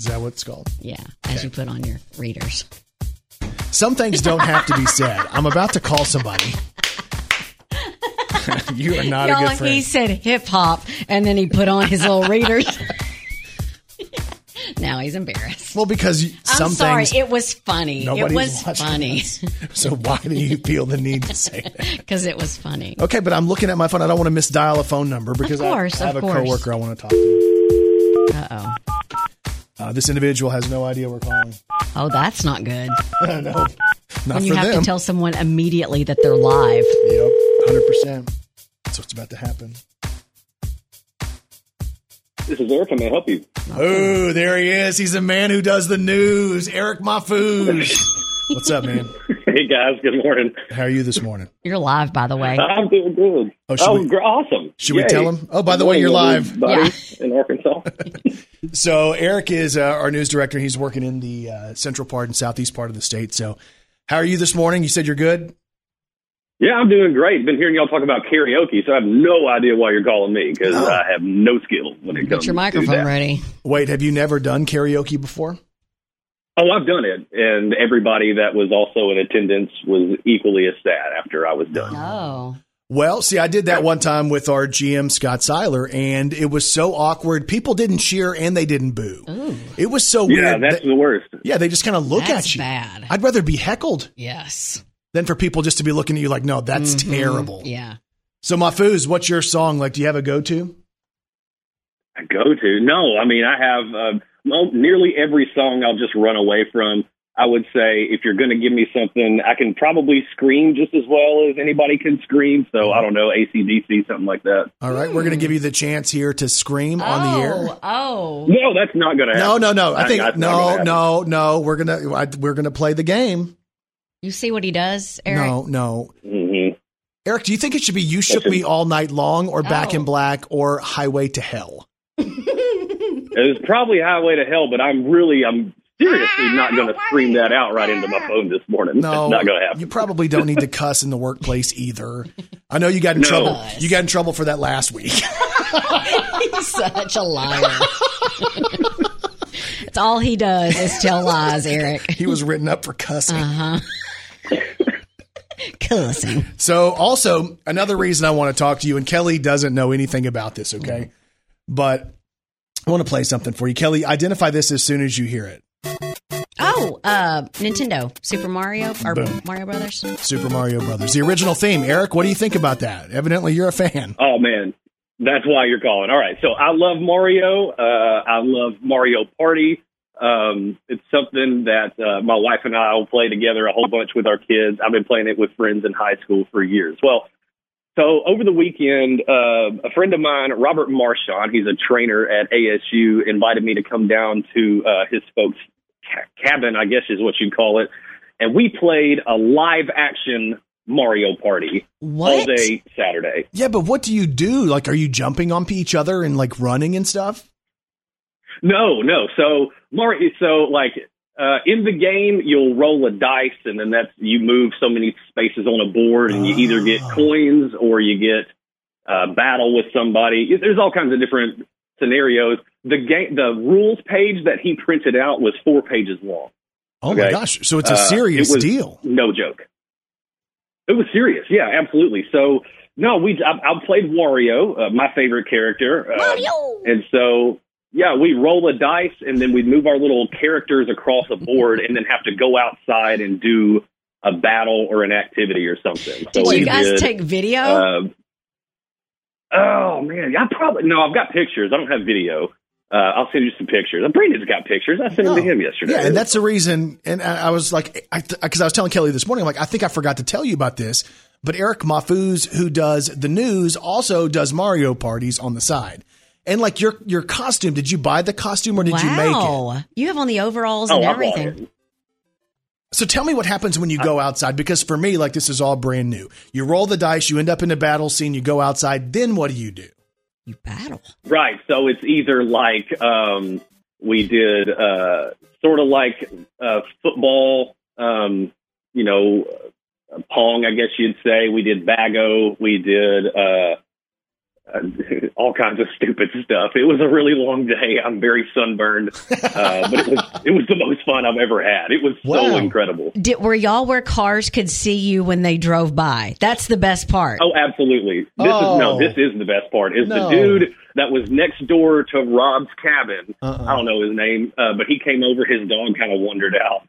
Is that what it's called? Yeah, as you put on your readers. Some things don't have to be said. I'm about to call somebody. you are not Y'all, a good friend. he said hip hop, and then he put on his little readers. now he's embarrassed. Well, because you- I'm some sorry. things It was funny. It was funny this. So why do you feel the need to say that? because it was funny. Okay, but I'm looking at my phone. I don't want to misdial a phone number because I- course, I, have a course. coworker I want to talk to. Uh oh. Uh, this individual has no idea we're calling. Oh, that's not good. no, not when you have them. to tell someone immediately that they're live. Yep, hundred percent. That's what's about to happen. This is Eric. How may I help you? Oh, there he is. He's the man who does the news, Eric Mahfouz. What's up, man? Hey guys, good morning. How are you this morning? You're live, by the way. I'm doing good. Oh, should we- gr- awesome. should we tell him? Oh, by the way, you're morning, live. everybody In Arkansas. So Eric is uh, our news director. He's working in the uh, central part and southeast part of the state. So, how are you this morning? You said you're good. Yeah, I'm doing great. Been hearing y'all talk about karaoke, so I have no idea why you're calling me because Oh. I have no skill when it comes Get your to microphone that. ready. Wait, have you never done karaoke before? Oh, I've done it, and everybody that was also in attendance was equally as sad after I was done. Oh. Well, see, I did that one time with our GM Scott Seiler, and it was so awkward. People didn't cheer and they didn't boo. It was so Yeah, weird. that's that- the worst. yeah, they just kind of look That's at you. bad. I'd rather be heckled Yes. Than for people just to be looking at you like, no, that's Mhm. terrible. Yeah. So, Mafuz, what's your song? Like, do you have a go to? A go to no. I mean, I have uh, mo- nearly every song I'll just run away from. I would say if you're going to give me something, I can probably scream just as well as anybody can scream. So I don't know, ACDC, something like that. All right, we're going to give you the chance here to scream on the air. Oh. No, that's not going to No, happen. no, no. I think that's no, no, no. We're gonna I, we're gonna play the game. You see what he does, Eric? No, no. Mhm. Eric, do you think it should be "You Shook Me All Night Long" or "Back in Oh. Black" or "Highway to Hell"? It was probably Highway to Hell, but I'm really, I'm seriously not going to scream that out right into my phone this morning. No, it's not going to happen. You probably don't need to cuss in the workplace either. I know you got in No. trouble. You got in trouble for that last week. He's such a liar. it's all he does is tell lies, Eric. he was written up for cussing. Uh huh. Cussing. So, also another reason I want to talk to you, and Kelly doesn't know anything about this, okay? But I want to play something for you, Kelly. Identify this as soon as you hear it. Oh, uh, Nintendo, Super Mario, or Boom. Mario Brothers. Super Mario Brothers, the original theme. Eric, what do you think about that? Evidently, you're a fan. Oh man, that's why you're calling. All right, so I love Mario. Uh, I love Mario Party. Um, it's something that uh, my wife and I will play together a whole bunch with our kids. I've been playing it with friends in high school for years. Well, so over the weekend, uh, a friend of mine, Robert Marchand, he's a trainer at ASU, invited me to come down to uh, his folks' ca- cabin, I guess is what you'd call it, and we played a live action Mario Party all day Saturday. Yeah, but what do you do? Like, are you jumping on each other and like running and stuff? No, no. So Mario, so like uh, in the game, you'll roll a dice, and then that's you move so many spaces on a board, and you either get coins or you get uh, battle with somebody. There's all kinds of different scenarios. The game, the rules page that he printed out was four pages long. Oh my gosh! So it's a Uh, serious it was deal. No joke. It was serious. Yeah, absolutely. So no, we I, I played Wario, uh, my favorite character. Uh, Mario. And so yeah, we roll a dice and then we'd move our little characters across a board and then have to go outside and do a battle or an activity or something. So Did you guys did, take video? uh, oh man, I probably no. I've got pictures. I don't have video. Uh, I'll send you some pictures. Brandon's got pictures. I sent them to him yesterday. Yeah, and that's the reason. And I I was like, because I, was telling Kelly this morning, I'm like, I think I forgot to tell you about this. But Eric Mafuz, who does the news, also does Mario parties on the side. And like your your costume, did you buy the costume or did you make it? wow. You have on the overalls Oh, and I everything. So tell me what happens when you go outside, because for me, like this is all brand new. You roll the dice, you end up in a battle scene, you go outside, then what do you do? You battle. Right. So it's either like um, We did uh, sort of like uh, football, um, you know, uh, pong, I guess you'd say. We did bago. We did uh, all kinds of stupid stuff. It was a really long day. I'm very sunburned, uh, but it was it was the most fun I've ever had. It was so incredible. Did, were y'all where cars could see you when they drove by? That's the best part. Oh, absolutely. This Oh. is no, this is the best part. Is No. the dude that was next door to Rob's cabin? Uh-uh. I don't know his name, uh, but he came over. His dog kind of wandered out.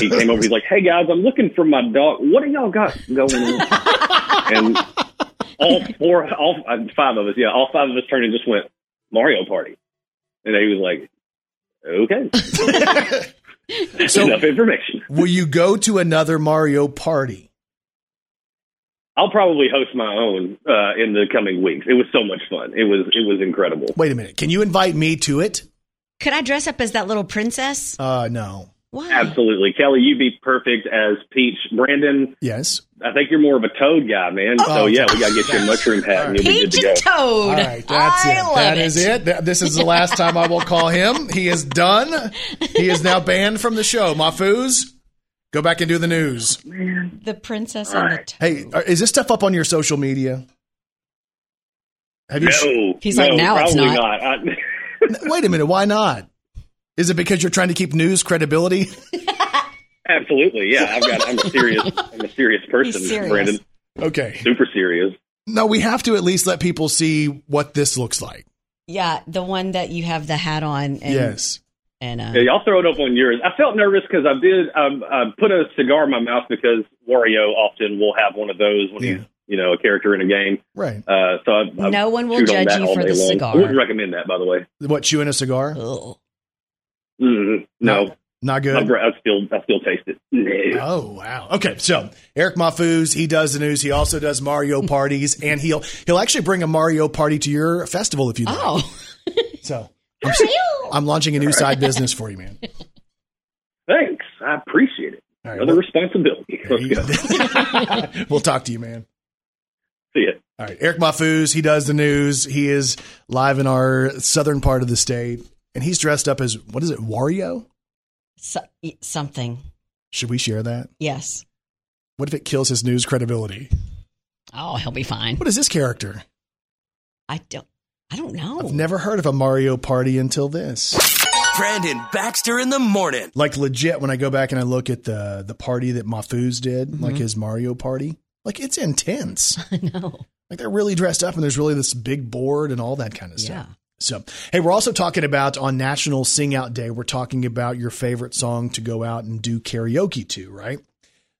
He came over. He's like, "Hey guys, I'm looking for my dog. What do y'all got going on?" and all four, all uh, five of us, yeah, all five of us turned and just went Mario Party, and he was like, "Okay, So- enough information." Will you go to another Mario party? I'll probably host my own uh, in the coming weeks. It was so much fun. It was it was incredible. Wait a minute. Can you invite me to it? Could I dress up as that little princess? Uh, no. Why? Absolutely, Kelly. You'd be perfect as Peach. Brandon, Yes. I think you're more of a Toad guy, man. Oh. so yeah, we gotta get you a mushroom hat, and you'll be good to go. Toad. All right, that's I it. love That it. is it. This is the last time I will call him. He is done. He is now banned from the show. Mahfouz, go back and do the news. The princess and the toad. Hey, uh, is this stuff up on your social media? Have you? No, He's no, like, now it's probably not. I, Wait a minute. Why not? Is it because you're trying to keep news credibility? absolutely, yeah. I've got. I'm a serious. I'm a serious person, serious. Brandon. Okay. Super serious. No, we have to at least let people see what this looks like. Yeah, the one that you have the hat on. And, yes. And uh, Yeah, y'all throw it up on yours. I felt nervous because I did. Um, I put a cigar in my mouth because Wario often will have one of those when he's you know a character in a game. Right. Uh, so I, I No one will chewed on judge you for the long. cigar. I wouldn't recommend that, by the way. What, chewing a cigar? Mm, no, Not good. I, br- I still I still taste it. No. Oh wow. Okay, so Eric Mahfouz, he does the news. He also does Mario parties, and he'll he'll actually bring a Mario party to your festival if you. like. Oh. So I'm, I'm launching a new side business for you, man. Thanks, I appreciate it. All right, Another well- responsibility. Let's go. we'll talk to you, man. See ya. All right, Eric Mahfouz, he does the news. He is live in our southern part of the state, and he's dressed up as what is it, Wario? so, something. Should we share that? Yes. What if it kills his news credibility? Oh, he'll be fine. What is this character? I don't. I don't know. I've never heard of a Mario party until this. Brandon Baxter in the morning. Like legit, when I go back and I look at the the party that Mahfouz did, mm-hmm. like his Mario party, like it's intense. I know. Like they're really dressed up, and there's really this big board and all that kind of stuff. So, hey, we're also talking about on National Sing Out Day, we're talking about your favorite song to go out and do karaoke to, right?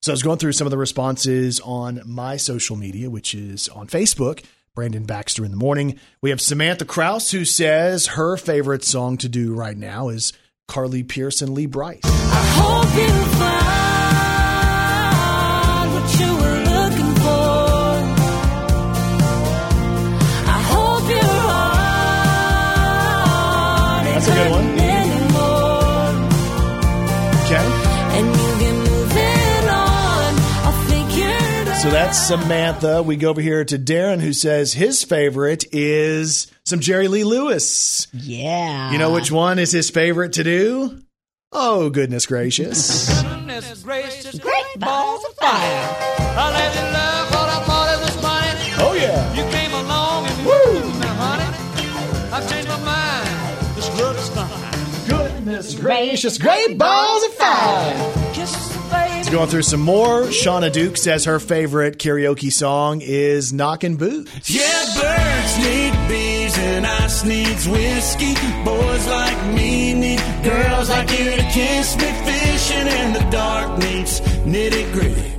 So I was going through some of the responses on my social media, which is on Facebook, Brandon Baxter in the morning. We have Samantha Kraus who says her favorite song to do right now is Carly Pearson Lee Bryce. That's a good one. anymore. Okay. And you get moving on. I'll figure it. So that's Samantha. We go over here to Darren who says his favorite is some Jerry Lee Lewis. Yeah. You know which one is his favorite to do? Oh, goodness gracious. Goodness gracious, great balls of fire. Gracious, great balls of fire. Kisses. Going through some more. Shauna Duke says her favorite karaoke song is Knockin' Boots. Yeah, birds need bees and ice needs whiskey. Boys like me need girls like you to kiss me. Fishing in the dark needs nitty gritty.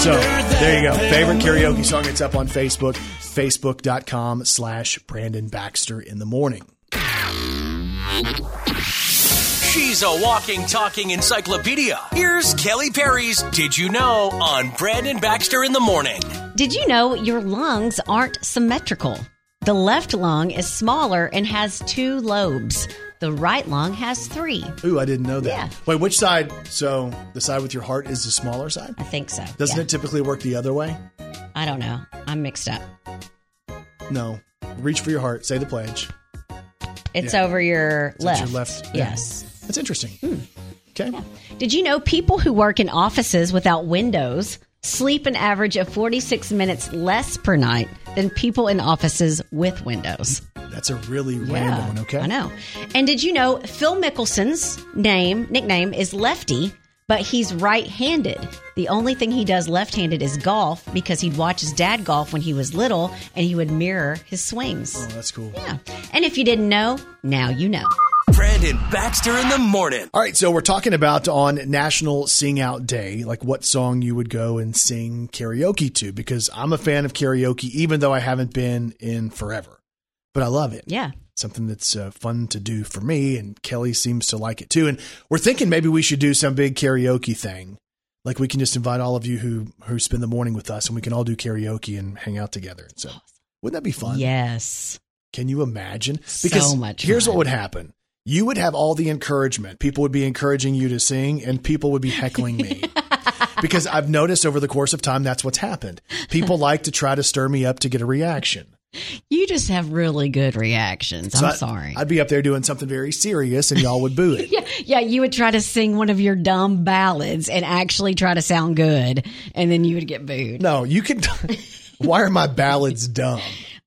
So there you go. Favorite karaoke song. It's up on Facebook. Facebook.com slash Brandon Baxter in the morning. She's a walking, talking encyclopedia. Here's Kelly Perry's Did You Know on Brandon Baxter in the morning. Did you know your lungs aren't symmetrical? The left lung is smaller and has two lobes. The right lung has three. Ooh, I didn't know that. Yeah. Wait, which side? So the side with your heart is the smaller side? I think so. Doesn't yeah. it typically work the other way? I don't know. I'm mixed up. No. Reach for your heart. Say the pledge. It's Yeah. over your It's left. your left. yeah. Yes. That's interesting. Hmm. Okay. Did you know people who work in offices without windows sleep an average of 46 minutes less per night than people in offices with windows? That's a really random one, okay? I know. And did you know Phil Mickelson's name, nickname is Lefty, but he's right-handed. The only thing he does left-handed is golf because he'd watch his dad golf when he was little and he would mirror his swings. Oh, that's cool. Yeah. And if you didn't know, now you know. Brandon Baxter in the morning. All right, so we're talking about on National Sing Out Day, like what song you would go and sing karaoke to, because I'm a fan of karaoke, even though I haven't been in forever. But I love it. Yeah. Something that's uh, fun to do for me, and Kelly seems to like it too. And we're thinking maybe we should do some big karaoke thing. Like we can just invite all of you who who spend the morning with us, and we can all do karaoke and hang out together. So wouldn't that be fun? Yes. Can you imagine? So much Here's fun. what would happen. You would have all the encouragement. People would be encouraging you to sing, and people would be heckling me. because I've noticed over the course of time that's what's happened. People like to try to stir me up to get a reaction. You just have really good reactions. So I'm I- sorry. I'd be up there doing something very serious, and y'all would boo it. yeah, yeah, you would try to sing one of your dumb ballads and actually try to sound good, and then you would get booed. No, you can. Why are my ballads dumb?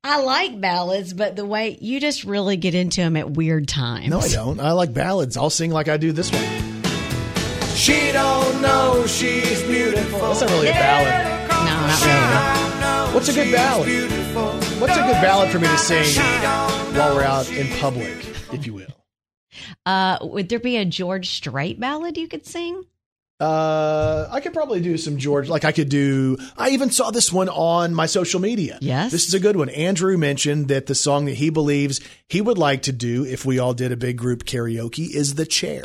I like ballads, but the way you just really get into them at weird times. No, I don't. I like ballads. I'll sing like I do this one. She don't know she's beautiful. That's not really a ballad. No, not really. What's a good ballad? What's a good ballad for me to sing while we're out in public, if you will? Uh, would there be a George Strait ballad you could sing? Uh, I could probably do some George. Like I could do. I even saw this one on my social media. Yes. this is a good one. Andrew mentioned that the song that he believes he would like to do if we all did a big group karaoke is "The Chair."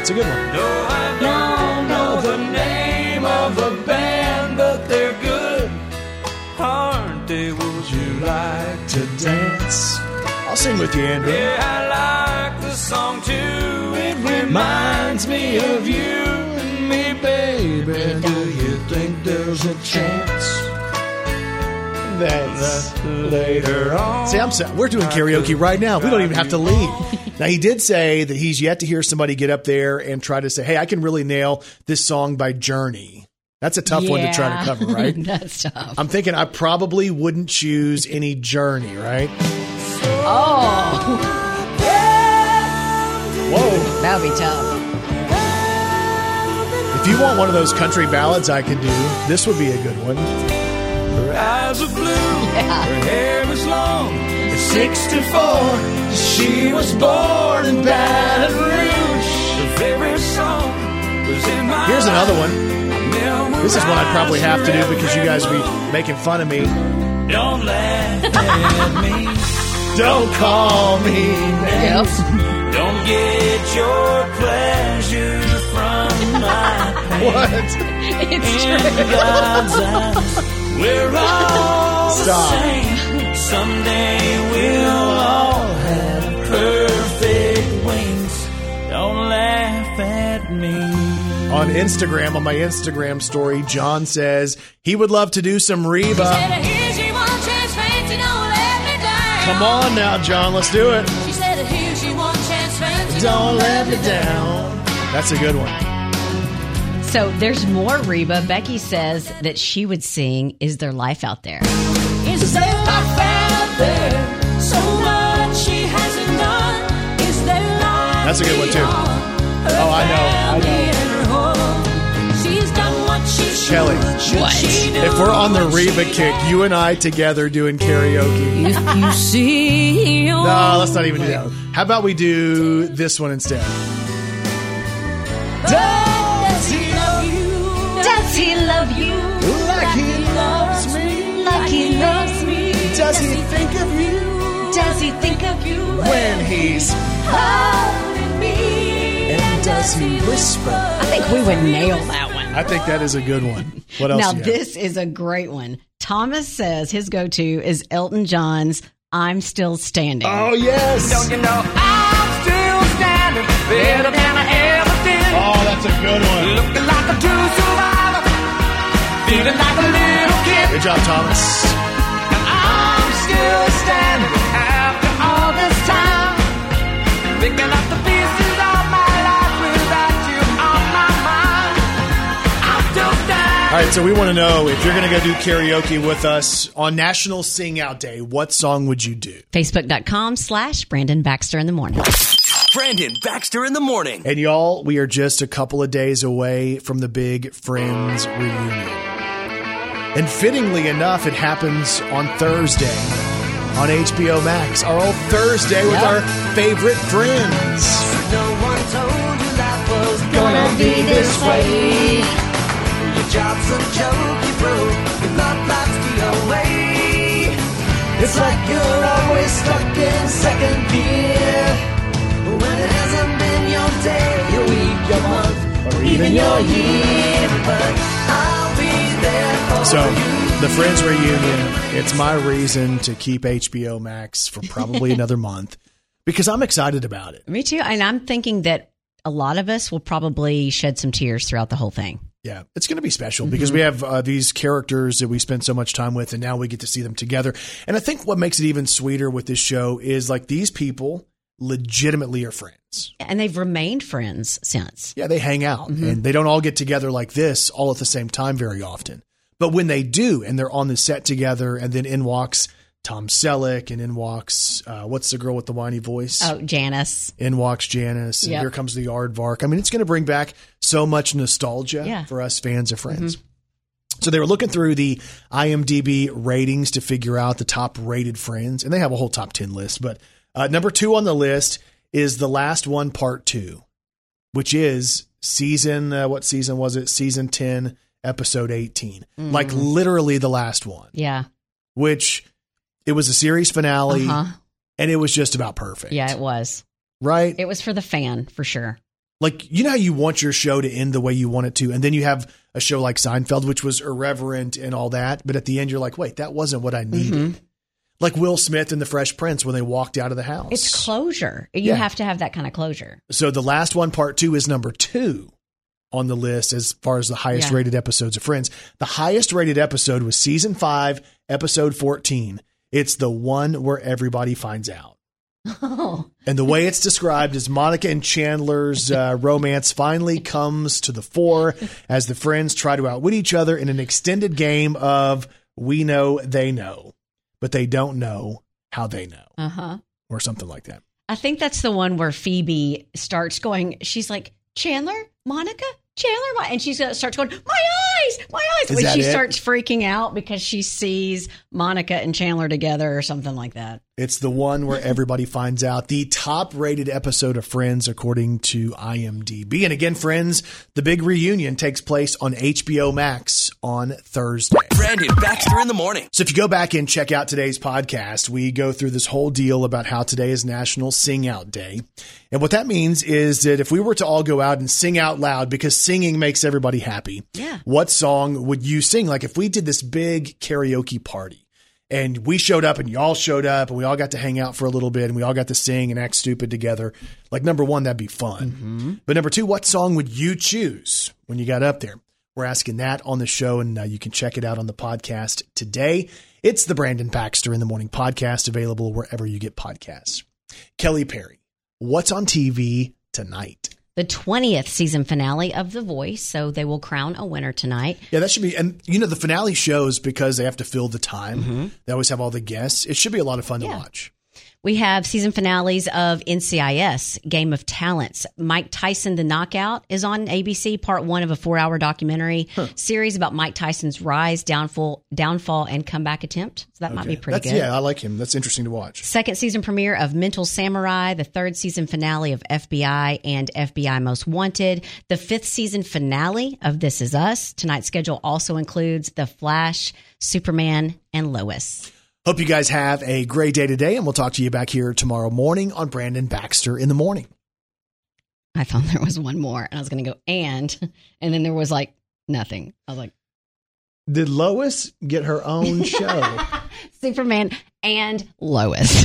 It's a good one. I don't know the name of the band, but they're good. Aren't they? Would you like to dance? I'll sing with you, Andrew. Yeah, I like the song too. It reminds me of you and me, baby. Do you think there's a chance That's that later on? See, I'm sa- we're doing karaoke right now. We don't even have to leave. Now he did say that he's yet to hear somebody get up there and try to say, "Hey, I can really nail this song by Journey." That's a tough one to try to cover, right? That's tough. I'm thinking I probably wouldn't choose any Journey, right? Oh, Whoa! that would be tough. If you want one of those country ballads, I could do. This would be a good one. Her eyes are blue, her hair is long. At 64, she was born in Baton Rouge. Her favorite song was in my Here's another one. one. This is one I'd probably have to do because you guys would be making fun of me. Don't laugh at me. Don't call me Yep. Don't get your pleasure from my pain. What? It's In true. God's eyes, we're all Stop. the same. Someday we'll all have perfect wings. Don't laugh at me. On Instagram, on my Instagram story, John says he would love to do some Reba. Come on now, John, let's do it. She said, here's your one chance, fancy, Don't let me down. That's a good one. So there's more Reba. Becky says that she would sing "Is There Life Out There?" Is there life out there? So much she hasn't done. Is there life That's a good one, too. Oh, I know, I know. What. Kelly, Should If we're on the Reba kick, you and I together doing karaoke. If you see No, let's not even do that. How about we do this one instead? Does he love you? Does he love you Like he loves me. like he loves me? Does he think of you Does he think of you when he's holding me? and does he whisper? I think we would nail that one. I think that is a good one. What else? Now you have? this is a great one. Thomas says his go-to is Elton John's "I'm Still Standing." Oh yes. Don't you know I'm still standing better than I ever did? Oh, that's a good one. Looking like a true survivor, feeling like a little kid. Good job, Thomas. I'm still standing after all this time. Picking up the pieces All right, so we want to know if you're going to go do karaoke with us on National Sing Out Day, what song would you do? Facebook.com slash Brandon Baxter in the morning. Brandon Baxter in the morning. And y'all, we are just a couple of days away from the big Friends reunion. And fittingly enough, it happens on Thursday on HBO Max, our old Thursday with our favorite friends. No one told you life was gonna be this way. Your job's a joke you broke, your love life's the away. It's like you're always stuck in second gear. When it hasn't been your day, your week, your month, or even your year. But I'll be there for So, you. the Friends reunion, it's my reason to keep HBO Max for probably another month because I'm excited about it. Me too. And I'm thinking that a lot of us will probably shed some tears throughout the whole thing. Yeah, it's going to be special because we have uh, these characters that we spend so much time with, and now we get to see them together. And I think what makes it even sweeter with this show is like these people legitimately are friends. And they've remained friends since. Yeah, they hang out and they don't all get together like this all at the same time very often. But when they do, and they're on the set together, and then in walks Tom Selleck, and in walks uh, what's the girl with the whiny voice? Oh, Janice. In walks Janice, and Yep. here comes the aardvark. I mean, it's going to bring back so much nostalgia Yeah. for us fans of Friends. So they were looking through the IMDb ratings to figure out the top rated Friends, and they have a whole top ten list. But uh, number two on the list is the last one, part two, which is season. Uh, what season was it? Season ten, episode eighteen. Like literally the last one, Yeah. which it was a series finale, Uh-huh. and it was just about perfect. Yeah, it was. right. It was for the fan, for sure. like you know how you want your show to end the way you want it to and then you have a show like Seinfeld which was irreverent and all that but at the end you're like wait that wasn't what I needed Mm-hmm. like Will Smith and the Fresh Prince when they walked out of the house It's closure. You Yeah. have to have that kind of closure. so the last one part 2 is number 2 on the list as far as the highest Yeah. rated episodes of Friends the highest rated episode was season 5 episode 14 it's the one where everybody finds out Oh. And the way it's described is Monica and Chandler's uh, romance finally comes to the fore as the friends try to outwit each other in an extended game of we know they know, but they don't know how they know, Uh huh. or something like that. I think that's the one where Phoebe starts going. She's like Chandler, Monica, Chandler, Mon-" and she starts going, "My eyes, my eyes!" Is when she it? starts freaking out because she sees Monica and Chandler together or something like that. It's the one where everybody finds out the top rated episode of Friends according to IMDb. And again, Friends, the big reunion takes place on HBO Max on Thursday. Brandon Baxter in the morning. So if you go back and check out today's podcast, we go through this whole deal about how today is National Sing Out Day. And what that means is that if we were to all go out and sing out loud because singing makes everybody happy, Yeah. what song would you sing? Like if we did this big karaoke party and we showed up and y'all showed up and we all got to hang out for a little bit and we all got to sing and act stupid together. Like number one, that'd be fun. But number two, what song would you choose when you got up there? We're asking that on the show, and uh, you can check it out on the podcast today. It's the Brandon Baxter in the Morning podcast, available wherever you get podcasts. Kelly Perry, what's on TV tonight? The 20th season finale of The Voice, so they will crown a winner tonight. Yeah, that should be. And you know, the finale shows because they have to fill the time. Mm-hmm. They always have all the guests. It should be a lot of fun to watch. We have season finales of NCIS, Game of Talents. Mike Tyson, The Knockout, is on ABC, part one of a four hour documentary series about Mike Tyson's rise, downfall, downfall, and comeback attempt. So that might be pretty That's, good. Yeah, I like him. That's interesting to watch. Second season premiere of Mental Samurai, the third season finale of FBI and FBI Most Wanted, the fifth season finale of This Is Us. Tonight's schedule also includes The Flash, Superman, and Lois. Hope you guys have a great day today, and we'll talk to you back here tomorrow morning on Brandon Baxter in the morning. I found there was one more, and I was going to go and, and then there was like nothing. I was like, Did Lois get her own show? Superman and Lois.